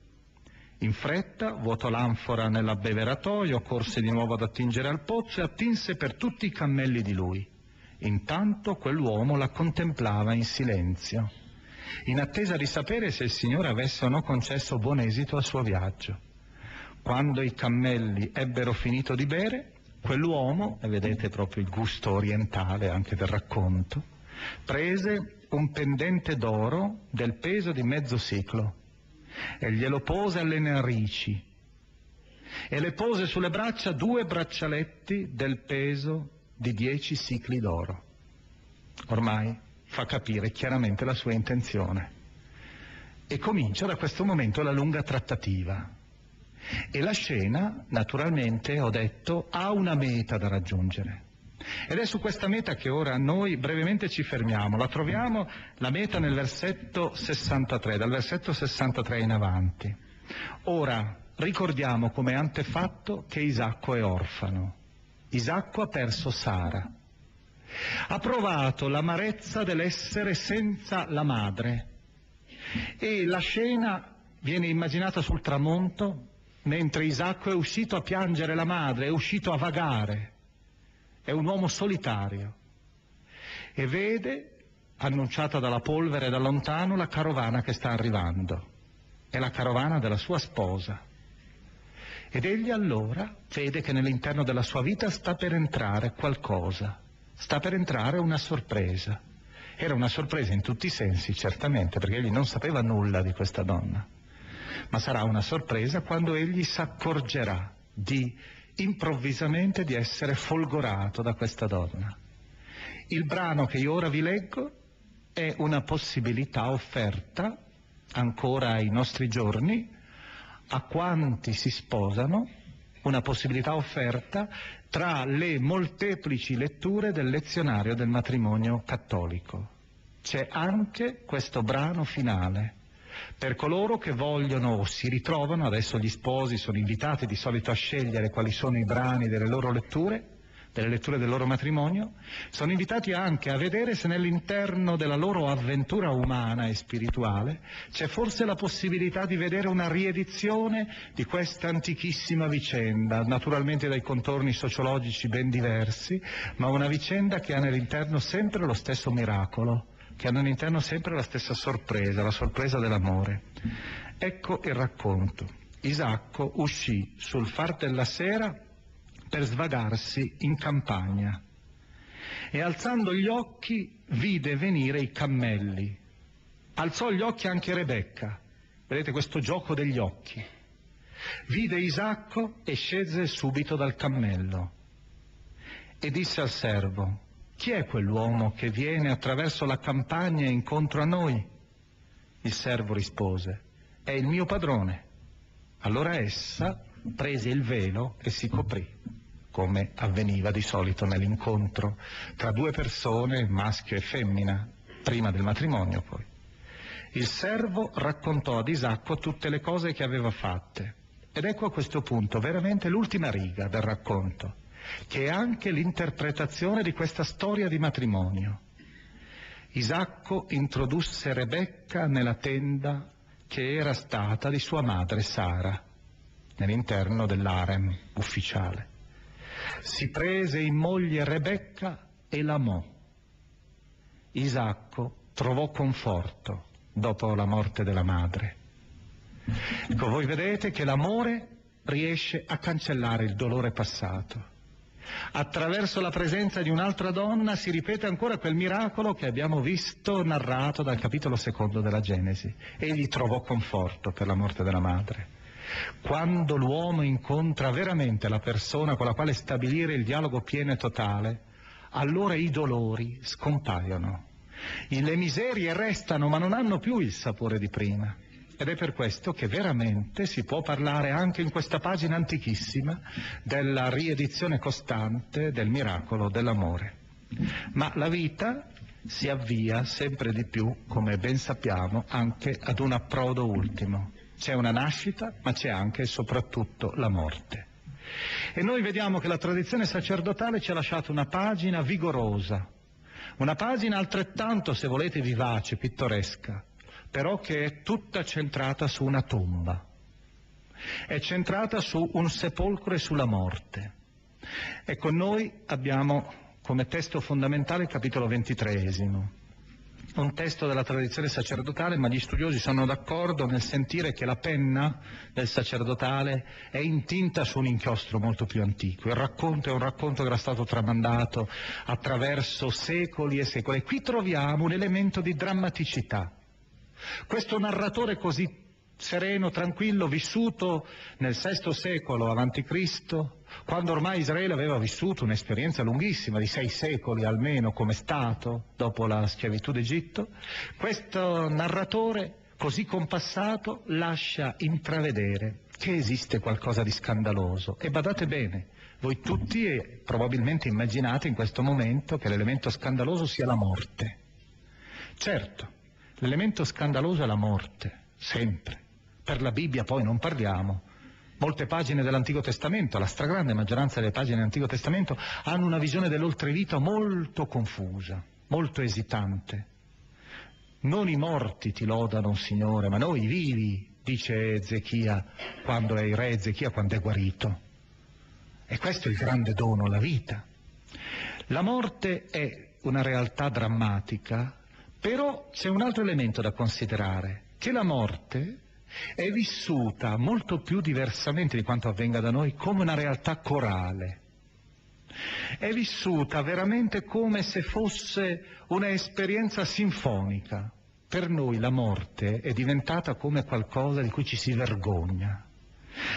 In fretta vuotò l'anfora nell'abbeveratoio, corse di nuovo ad attingere al pozzo e attinse per tutti i cammelli di lui. Intanto quell'uomo la contemplava in silenzio, in attesa di sapere se il Signore avesse o no concesso buon esito al suo viaggio. Quando i cammelli ebbero finito di bere, quell'uomo, e vedete proprio il gusto orientale anche del racconto, prese un pendente d'oro del peso di mezzo secolo e glielo pose alle narici e le pose sulle braccia due braccialetti del peso di dieci sicli d'oro. Ormai fa capire chiaramente la sua intenzione. E comincia da questo momento la lunga trattativa. E la scena, naturalmente, ho detto, ha una meta da raggiungere. Ed è su questa meta che ora noi brevemente ci fermiamo. La troviamo, la meta nel versetto 63, dal versetto 63 in avanti. Ora, ricordiamo come antefatto che Isacco è orfano. Isacco ha perso Sara. Ha provato l'amarezza dell'essere senza la madre. E la scena viene immaginata sul tramonto, mentre Isacco è uscito a piangere la madre, è uscito a vagare. È un uomo solitario. E vede, annunciata dalla polvere da lontano, la carovana che sta arrivando. È la carovana della sua sposa. Ed egli allora vede che nell'interno della sua vita sta per entrare qualcosa, sta per entrare una sorpresa. Era una sorpresa in tutti i sensi, certamente, perché egli non sapeva nulla di questa donna, ma sarà una sorpresa quando egli si accorgerà di improvvisamente di essere folgorato da questa donna. Il brano che io ora vi leggo è una possibilità offerta ancora ai nostri giorni a quanti si sposano, una possibilità offerta tra le molteplici letture del lezionario del matrimonio cattolico. C'è anche questo brano finale per coloro che vogliono o si ritrovano, adesso gli sposi sono invitati di solito a scegliere quali sono i brani delle loro letture, delle letture del loro matrimonio, sono invitati anche a vedere se nell'interno della loro avventura umana e spirituale c'è forse la possibilità di vedere una riedizione di questa antichissima vicenda, naturalmente dai contorni sociologici ben diversi, ma una vicenda che ha nell'interno sempre lo stesso miracolo che hanno all'interno sempre la stessa sorpresa, la sorpresa dell'amore. Ecco il racconto. Isacco uscì sul far della sera per svagarsi in campagna e alzando gli occhi vide venire i cammelli. Alzò gli occhi anche Rebecca. Vedete questo gioco degli occhi. Vide Isacco e scese subito dal cammello e disse al servo, chi è quell'uomo che viene attraverso la campagna incontro a noi? Il servo rispose, è il mio padrone. Allora essa prese il velo e si coprì, come avveniva di solito nell'incontro tra due persone, maschio e femmina, prima del matrimonio poi. Il servo raccontò ad Isacco tutte le cose che aveva fatte. Ed ecco a questo punto veramente l'ultima riga del racconto che è anche l'interpretazione di questa storia di matrimonio. Isacco introdusse Rebecca nella tenda che era stata di sua madre Sara, nell'interno dell'arem ufficiale. Si prese in moglie Rebecca e l'amò. Isacco trovò conforto dopo la morte della madre. Ecco, voi vedete che l'amore riesce a cancellare il dolore passato. Attraverso la presenza di un'altra donna si ripete ancora quel miracolo che abbiamo visto narrato dal capitolo secondo della Genesi. Egli trovò conforto per la morte della madre. Quando l'uomo incontra veramente la persona con la quale stabilire il dialogo pieno e totale, allora i dolori scompaiono. Le miserie restano ma non hanno più il sapore di prima. Ed è per questo che veramente si può parlare anche in questa pagina antichissima della riedizione costante del miracolo dell'amore. Ma la vita si avvia sempre di più, come ben sappiamo, anche ad un approdo ultimo. C'è una nascita, ma c'è anche e soprattutto la morte. E noi vediamo che la tradizione sacerdotale ci ha lasciato una pagina vigorosa, una pagina altrettanto, se volete, vivace, pittoresca, però che è tutta centrata su una tomba. È centrata su un sepolcro e sulla morte. Ecco, noi abbiamo come testo fondamentale il capitolo ventitreesimo. un testo della tradizione sacerdotale, ma gli studiosi sono d'accordo nel sentire che la penna del sacerdotale è intinta su un inchiostro molto più antico. Il racconto è un racconto che era stato tramandato attraverso secoli e secoli. E qui troviamo un elemento di drammaticità. Questo narratore così sereno, tranquillo, vissuto nel VI secolo a.C., quando ormai Israele aveva vissuto un'esperienza lunghissima di sei secoli almeno come Stato dopo la schiavitù d'Egitto, questo narratore così compassato lascia intravedere che esiste qualcosa di scandaloso. E badate bene, voi tutti probabilmente immaginate in questo momento che l'elemento scandaloso sia la morte. Certo, l'elemento scandaloso è la morte, sempre. Per la Bibbia poi non parliamo, Molte pagine dell'Antico Testamento, la stragrande maggioranza delle pagine dell'Antico Testamento, hanno una visione dell'oltrevita molto confusa, molto esitante. Non i morti ti lodano, Signore, ma noi vivi, dice Ezechia quando è il re Ezechia, quando è guarito. E questo è il grande dono, la vita. La morte è una realtà drammatica, però c'è un altro elemento da considerare, che la morte è vissuta molto più diversamente di quanto avvenga da noi come una realtà corale. È vissuta veramente come se fosse un'esperienza sinfonica. Per noi la morte è diventata come qualcosa di cui ci si vergogna.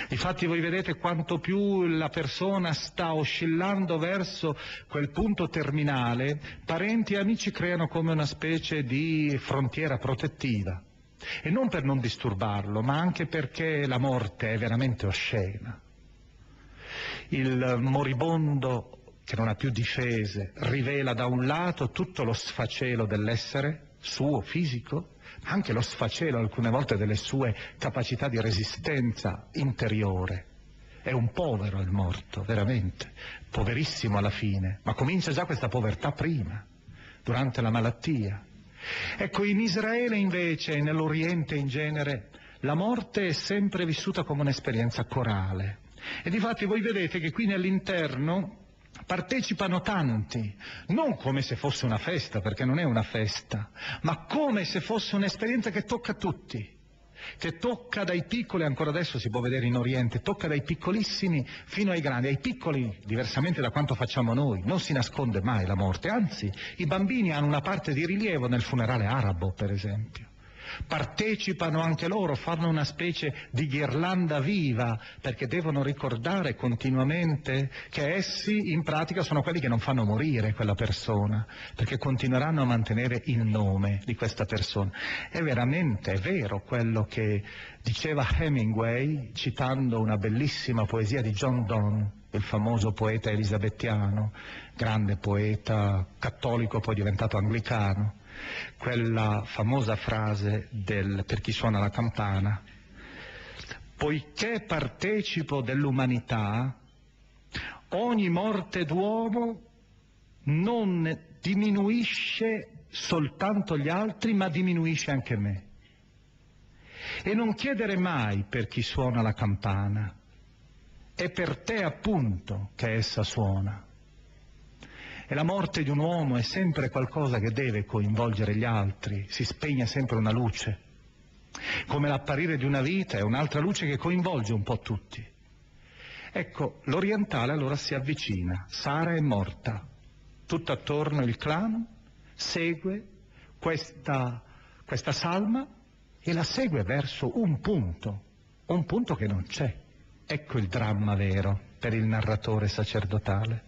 Infatti voi vedete quanto più la persona sta oscillando verso quel punto terminale, parenti e amici creano come una specie di frontiera protettiva. E non per non disturbarlo, ma anche perché la morte è veramente oscena. Il moribondo che non ha più difese rivela da un lato tutto lo sfacelo dell'essere suo fisico, anche lo sfacelo alcune volte delle sue capacità di resistenza interiore. È un povero il morto, veramente, poverissimo alla fine, ma comincia già questa povertà prima, durante la malattia. Ecco, in Israele invece e nell'Oriente in genere la morte è sempre vissuta come un'esperienza corale. E difatti voi vedete che qui nell'interno partecipano tanti, non come se fosse una festa, perché non è una festa, ma come se fosse un'esperienza che tocca tutti che tocca dai piccoli, ancora adesso si può vedere in Oriente, tocca dai piccolissimi fino ai grandi. Ai piccoli, diversamente da quanto facciamo noi, non si nasconde mai la morte, anzi i bambini hanno una parte di rilievo nel funerale arabo, per esempio partecipano anche loro, fanno una specie di ghirlanda viva, perché devono ricordare continuamente che essi in pratica sono quelli che non fanno morire quella persona, perché continueranno a mantenere il nome di questa persona. È veramente vero quello che diceva Hemingway, citando una bellissima poesia di John Donne, il famoso poeta elisabettiano, grande poeta cattolico poi diventato anglicano quella famosa frase del per chi suona la campana, poiché partecipo dell'umanità, ogni morte d'uomo non diminuisce soltanto gli altri, ma diminuisce anche me. E non chiedere mai per chi suona la campana, è per te appunto che essa suona. E la morte di un uomo è sempre qualcosa che deve coinvolgere gli altri, si spegne sempre una luce. Come l'apparire di una vita è un'altra luce che coinvolge un po' tutti. Ecco, l'orientale allora si avvicina, Sara è morta, tutto attorno il clan segue questa, questa salma e la segue verso un punto, un punto che non c'è. Ecco il dramma vero per il narratore sacerdotale.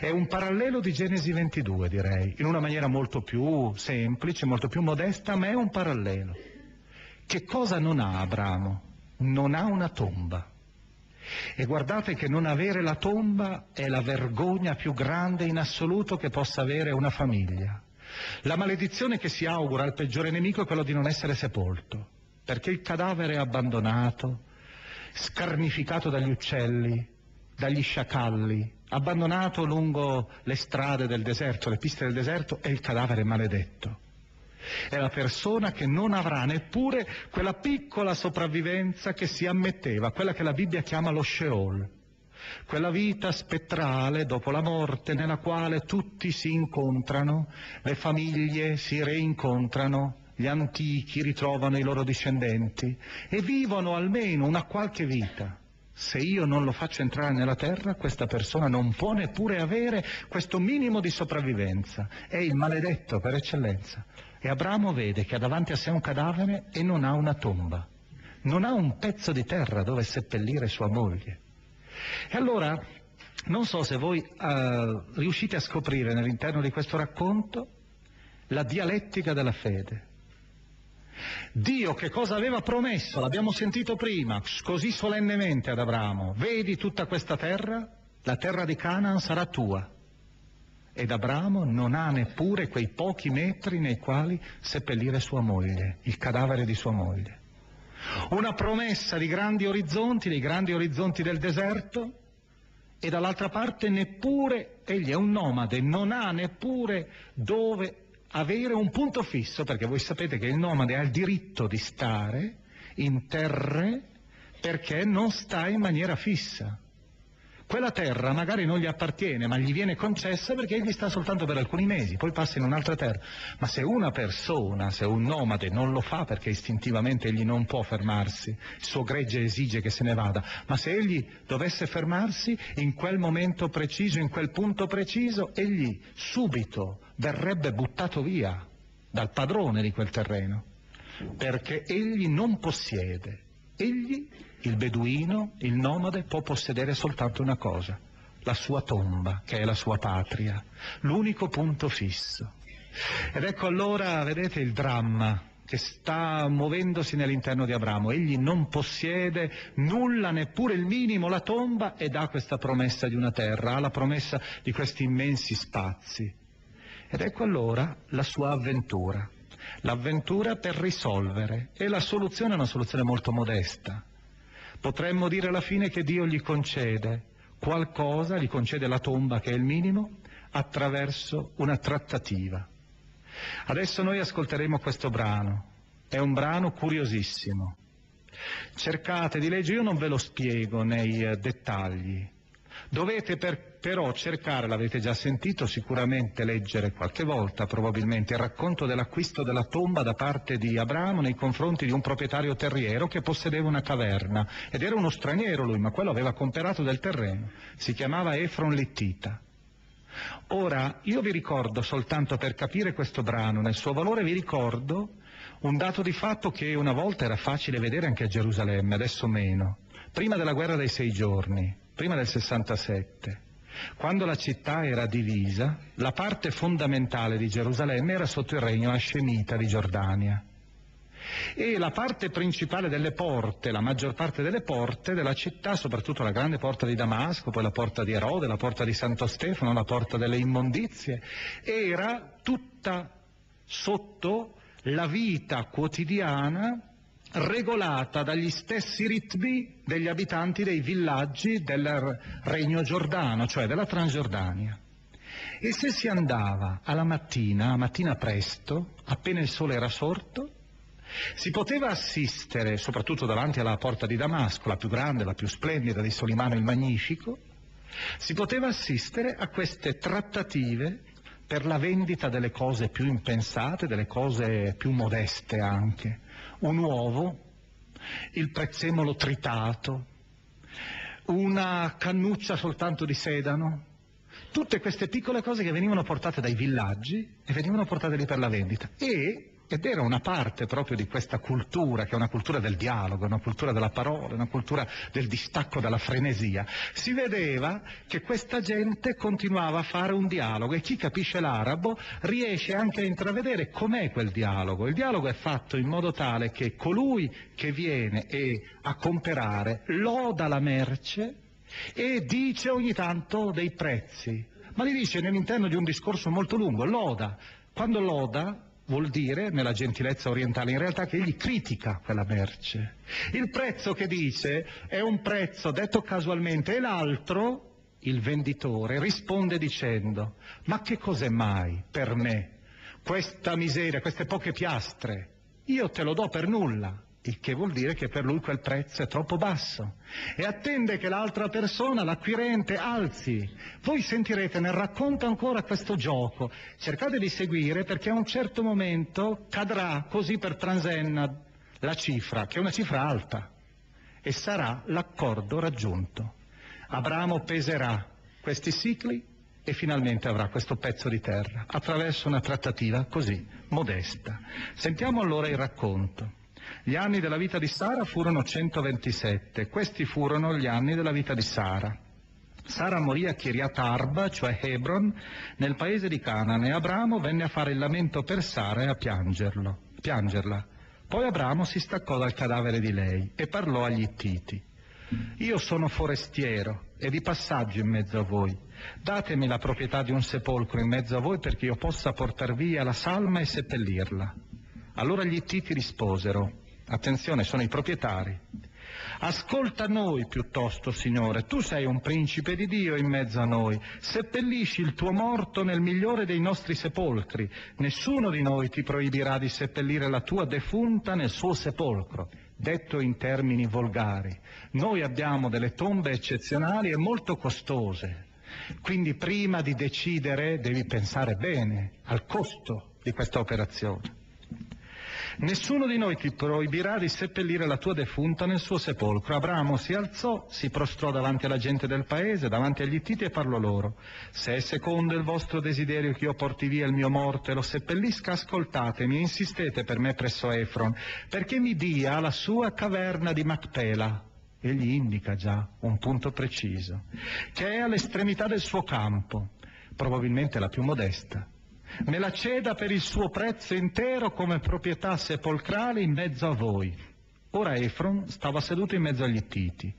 È un parallelo di Genesi 22, direi, in una maniera molto più semplice, molto più modesta, ma è un parallelo. Che cosa non ha Abramo? Non ha una tomba. E guardate che non avere la tomba è la vergogna più grande in assoluto che possa avere una famiglia. La maledizione che si augura al peggiore nemico è quella di non essere sepolto, perché il cadavere è abbandonato, scarnificato dagli uccelli, dagli sciacalli, abbandonato lungo le strade del deserto, le piste del deserto, è il cadavere maledetto. È la persona che non avrà neppure quella piccola sopravvivenza che si ammetteva, quella che la Bibbia chiama lo Sheol. quella vita spettrale dopo la morte nella quale tutti si incontrano, le famiglie si reincontrano, gli antichi ritrovano i loro discendenti e vivono almeno una qualche vita. Se io non lo faccio entrare nella terra, questa persona non può neppure avere questo minimo di sopravvivenza. È il maledetto per eccellenza. E Abramo vede che ha davanti a sé un cadavere e non ha una tomba. Non ha un pezzo di terra dove seppellire sua moglie. E allora, non so se voi uh, riuscite a scoprire nell'interno di questo racconto la dialettica della fede. Dio che cosa aveva promesso? L'abbiamo sentito prima, così solennemente ad Abramo. Vedi tutta questa terra? La terra di Canaan sarà tua. Ed Abramo non ha neppure quei pochi metri nei quali seppellire sua moglie, il cadavere di sua moglie. Una promessa di grandi orizzonti, dei grandi orizzonti del deserto, e dall'altra parte neppure, egli è un nomade, non ha neppure dove avere un punto fisso, perché voi sapete che il nomade ha il diritto di stare in terre perché non sta in maniera fissa. Quella terra magari non gli appartiene, ma gli viene concessa perché egli sta soltanto per alcuni mesi, poi passa in un'altra terra. Ma se una persona, se un nomade non lo fa perché istintivamente egli non può fermarsi, il suo gregge esige che se ne vada, ma se egli dovesse fermarsi in quel momento preciso, in quel punto preciso, egli subito verrebbe buttato via dal padrone di quel terreno, perché egli non possiede, egli il beduino, il nomade, può possedere soltanto una cosa, la sua tomba, che è la sua patria, l'unico punto fisso. Ed ecco allora, vedete, il dramma che sta muovendosi nell'interno di Abramo. Egli non possiede nulla, neppure il minimo, la tomba, ed ha questa promessa di una terra, ha la promessa di questi immensi spazi. Ed ecco allora la sua avventura. L'avventura per risolvere. E la soluzione è una soluzione molto modesta. Potremmo dire alla fine che Dio gli concede qualcosa, gli concede la tomba che è il minimo, attraverso una trattativa. Adesso noi ascolteremo questo brano, è un brano curiosissimo. Cercate di leggere, io non ve lo spiego nei eh, dettagli, Dovete per, però cercare, l'avete già sentito, sicuramente leggere qualche volta probabilmente il racconto dell'acquisto della tomba da parte di Abramo nei confronti di un proprietario terriero che possedeva una caverna ed era uno straniero lui, ma quello aveva comperato del terreno, si chiamava Efron Littita. Ora, io vi ricordo soltanto per capire questo brano, nel suo valore vi ricordo un dato di fatto che una volta era facile vedere anche a Gerusalemme, adesso meno. Prima della guerra dei sei giorni, prima del 67, quando la città era divisa, la parte fondamentale di Gerusalemme era sotto il regno ascemita di Giordania. E la parte principale delle porte, la maggior parte delle porte della città, soprattutto la grande porta di Damasco, poi la porta di Erode, la porta di Santo Stefano, la porta delle immondizie, era tutta sotto la vita quotidiana regolata dagli stessi ritmi degli abitanti dei villaggi del Regno Giordano, cioè della Transgiordania. E se si andava alla mattina, a mattina presto, appena il sole era sorto, si poteva assistere, soprattutto davanti alla porta di Damasco, la più grande, la più splendida di Solimano il Magnifico, si poteva assistere a queste trattative per la vendita delle cose più impensate, delle cose più modeste anche, un uovo, il prezzemolo tritato, una cannuccia soltanto di sedano, tutte queste piccole cose che venivano portate dai villaggi e venivano portate lì per la vendita. E ed era una parte proprio di questa cultura, che è una cultura del dialogo, una cultura della parola, una cultura del distacco dalla frenesia. Si vedeva che questa gente continuava a fare un dialogo e chi capisce l'arabo riesce anche a intravedere com'è quel dialogo. Il dialogo è fatto in modo tale che colui che viene a comperare loda la merce e dice ogni tanto dei prezzi, ma li dice nell'interno di un discorso molto lungo, loda. Quando loda vuol dire, nella gentilezza orientale, in realtà che egli critica quella merce. Il prezzo che dice è un prezzo detto casualmente e l'altro, il venditore, risponde dicendo ma che cos'è mai per me questa miseria, queste poche piastre? Io te lo do per nulla. Il che vuol dire che per lui quel prezzo è troppo basso e attende che l'altra persona, l'acquirente, alzi. Voi sentirete nel racconto ancora questo gioco, cercate di seguire perché a un certo momento cadrà così per transenna la cifra, che è una cifra alta, e sarà l'accordo raggiunto. Abramo peserà questi cicli e finalmente avrà questo pezzo di terra attraverso una trattativa così modesta. Sentiamo allora il racconto. Gli anni della vita di Sara furono 127, questi furono gli anni della vita di Sara. Sara morì a Kiryat Arba, cioè Hebron, nel paese di Canaan, e Abramo venne a fare il lamento per Sara e a piangerlo, piangerla. Poi Abramo si staccò dal cadavere di lei e parlò agli Ittiti. Io sono forestiero e di passaggio in mezzo a voi. Datemi la proprietà di un sepolcro in mezzo a voi perché io possa portar via la salma e seppellirla. Allora gli Ittiti risposero, attenzione, sono i proprietari. Ascolta noi piuttosto, Signore, tu sei un principe di Dio in mezzo a noi, seppellisci il tuo morto nel migliore dei nostri sepolcri, nessuno di noi ti proibirà di seppellire la tua defunta nel suo sepolcro. Detto in termini volgari, noi abbiamo delle tombe eccezionali e molto costose, quindi prima di decidere devi pensare bene al costo di questa operazione. Nessuno di noi ti proibirà di seppellire la tua defunta nel suo sepolcro. Abramo si alzò, si prostrò davanti alla gente del paese, davanti agli Ittiti e parlò loro. Se è secondo il vostro desiderio che io porti via il mio morto e lo seppellisca, ascoltatemi e insistete per me presso Efron, perché mi dia la sua caverna di Macpela. Egli indica già un punto preciso, che è all'estremità del suo campo, probabilmente la più modesta me la ceda per il suo prezzo intero come proprietà sepolcrale in mezzo a voi. Ora Efron stava seduto in mezzo agli Ittiti.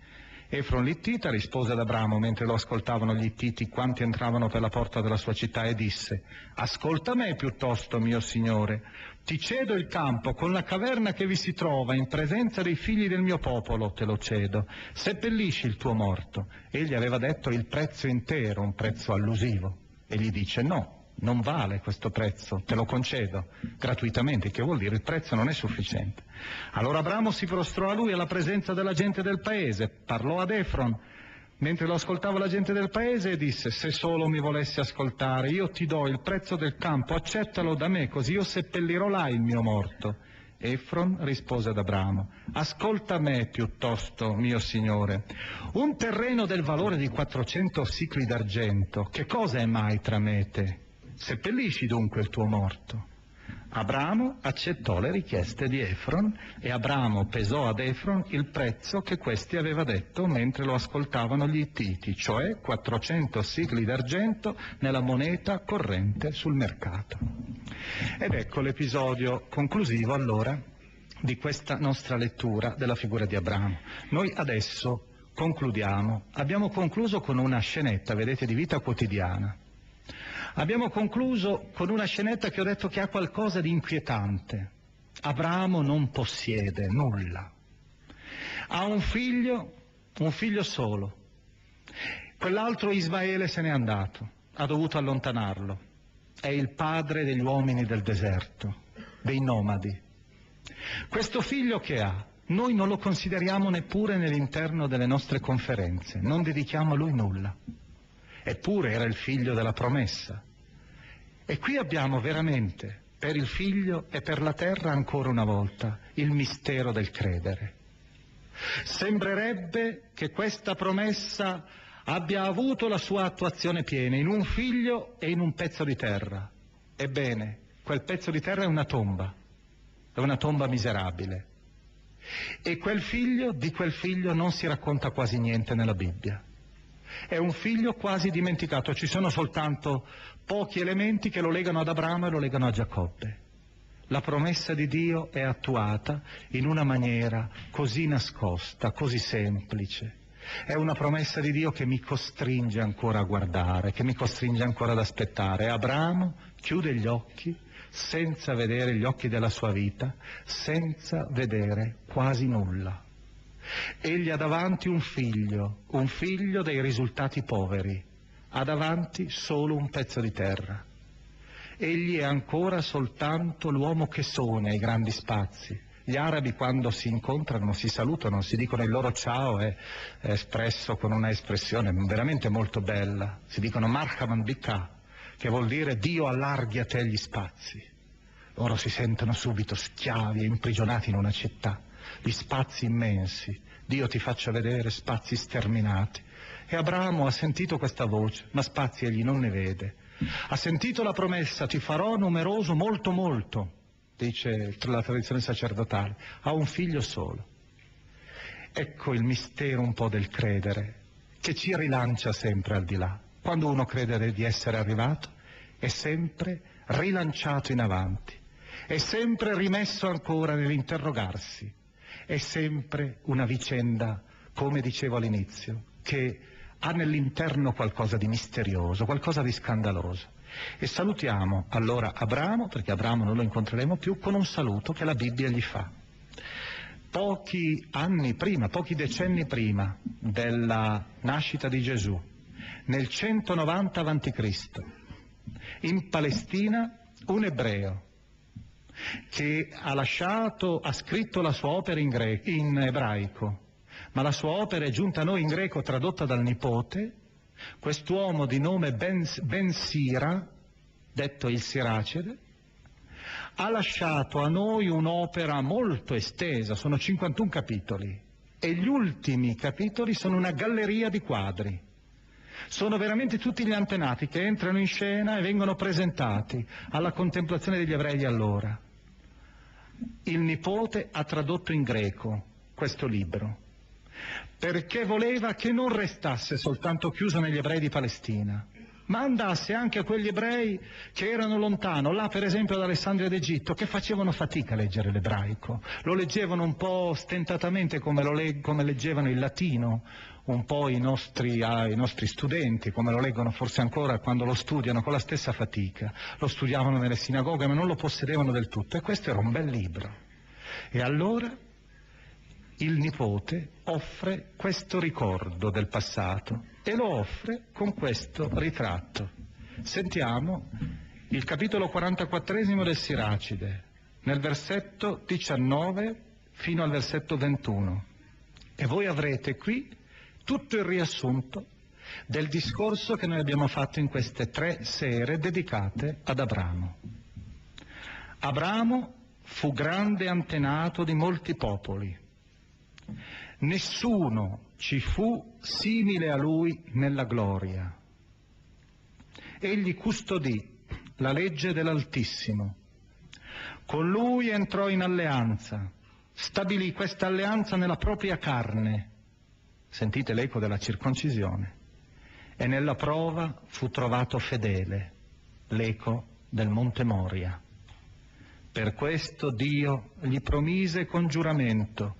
Efron l'Ittita rispose ad Abramo mentre lo ascoltavano gli Ittiti quanti entravano per la porta della sua città e disse Ascolta me piuttosto, mio signore, ti cedo il campo con la caverna che vi si trova in presenza dei figli del mio popolo, te lo cedo. Seppellisci il tuo morto. Egli aveva detto il prezzo intero, un prezzo allusivo. E gli dice no, non vale questo prezzo, te lo concedo gratuitamente, che vuol dire il prezzo non è sufficiente. Allora Abramo si prostrò a lui alla presenza della gente del paese, parlò ad Efron, mentre lo ascoltava la gente del paese e disse se solo mi volessi ascoltare io ti do il prezzo del campo, accettalo da me così io seppellirò là il mio morto. Efron rispose ad Abramo, ascolta me piuttosto, mio signore, un terreno del valore di 400 sicli d'argento, che cosa è mai tra me e te? Seppellisci dunque il tuo morto. Abramo accettò le richieste di Efron e Abramo pesò ad Efron il prezzo che questi aveva detto mentre lo ascoltavano gli Ittiti, cioè 400 sigli d'argento nella moneta corrente sul mercato. Ed ecco l'episodio conclusivo allora di questa nostra lettura della figura di Abramo. Noi adesso concludiamo. Abbiamo concluso con una scenetta, vedete, di vita quotidiana. Abbiamo concluso con una scenetta che ho detto che ha qualcosa di inquietante. Abramo non possiede nulla. Ha un figlio, un figlio solo. Quell'altro Ismaele se n'è andato, ha dovuto allontanarlo. È il padre degli uomini del deserto, dei nomadi. Questo figlio che ha, noi non lo consideriamo neppure nell'interno delle nostre conferenze, non dedichiamo a lui nulla. Eppure era il figlio della promessa. E qui abbiamo veramente, per il figlio e per la terra ancora una volta, il mistero del credere. Sembrerebbe che questa promessa abbia avuto la sua attuazione piena in un figlio e in un pezzo di terra. Ebbene, quel pezzo di terra è una tomba, è una tomba miserabile. E quel figlio, di quel figlio non si racconta quasi niente nella Bibbia. È un figlio quasi dimenticato, ci sono soltanto pochi elementi che lo legano ad Abramo e lo legano a Giacobbe. La promessa di Dio è attuata in una maniera così nascosta, così semplice. È una promessa di Dio che mi costringe ancora a guardare, che mi costringe ancora ad aspettare. Abramo chiude gli occhi senza vedere gli occhi della sua vita, senza vedere quasi nulla. Egli ha davanti un figlio, un figlio dei risultati poveri, ha davanti solo un pezzo di terra. Egli è ancora soltanto l'uomo che sogna i grandi spazi, Gli arabi quando si incontrano, si salutano, si dicono il loro ciao è, è espresso con una espressione veramente molto bella. Si dicono marhaban bika, che vuol dire Dio allarghi a te gli spazi. Loro si sentono subito schiavi e imprigionati in una città, gli spazi immensi. Dio ti faccia vedere spazi sterminati. E Abramo ha sentito questa voce, ma spazi egli non ne vede. Ha sentito la promessa, ti farò numeroso molto molto, dice la tradizione sacerdotale. Ha un figlio solo. Ecco il mistero un po' del credere, che ci rilancia sempre al di là. Quando uno crede di essere arrivato, è sempre rilanciato in avanti, è sempre rimesso ancora nell'interrogarsi, è sempre una vicenda, come dicevo all'inizio, che ha nell'interno qualcosa di misterioso, qualcosa di scandaloso. E salutiamo allora Abramo, perché Abramo non lo incontreremo più, con un saluto che la Bibbia gli fa. Pochi anni prima, pochi decenni prima della nascita di Gesù, nel 190 a.C., in Palestina un ebreo che ha lasciato, ha scritto la sua opera in, greco, in ebraico, ma la sua opera è giunta a noi in greco tradotta dal nipote, quest'uomo di nome ben, ben Sira, detto il Siracide, ha lasciato a noi un'opera molto estesa, sono 51 capitoli, e gli ultimi capitoli sono una galleria di quadri. Sono veramente tutti gli antenati che entrano in scena e vengono presentati alla contemplazione degli ebrei di allora. Il nipote ha tradotto in greco questo libro. Perché voleva che non restasse soltanto chiuso negli ebrei di Palestina, ma andasse anche a quegli ebrei che erano lontano, là per esempio ad Alessandria d'Egitto, che facevano fatica a leggere l'ebraico, lo leggevano un po' stentatamente come, le- come leggevano il latino, un po' i nostri, ah, i nostri, studenti, come lo leggono forse ancora quando lo studiano con la stessa fatica, lo studiavano nelle sinagoghe ma non lo possedevano del tutto e questo era un bel libro. E allora il nipote offre questo ricordo del passato e lo offre con questo ritratto. Sentiamo il capitolo 44 del Siracide, nel versetto 19 fino al versetto 21. E voi avrete qui tutto il riassunto del discorso che noi abbiamo fatto in queste tre sere dedicate ad Abramo. Abramo fu grande antenato di molti popoli Nessuno ci fu simile a lui nella gloria. Egli custodì la legge dell'Altissimo. Con lui entrò in alleanza, stabilì questa alleanza nella propria carne. Sentite l'eco della circoncisione. E nella prova fu trovato fedele, l'eco del Monte Moria. Per questo Dio gli promise con giuramento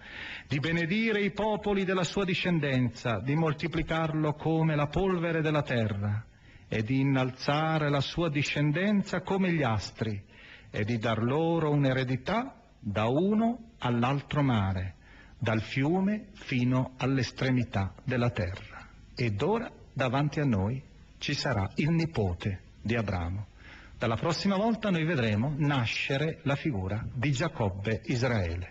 di benedire i popoli della sua discendenza, di moltiplicarlo come la polvere della terra e di innalzare la sua discendenza come gli astri e di dar loro un'eredità da uno all'altro mare, dal fiume fino all'estremità della terra. Ed ora davanti a noi ci sarà il nipote di Abramo. Dalla prossima volta noi vedremo nascere la figura di Giacobbe Israele.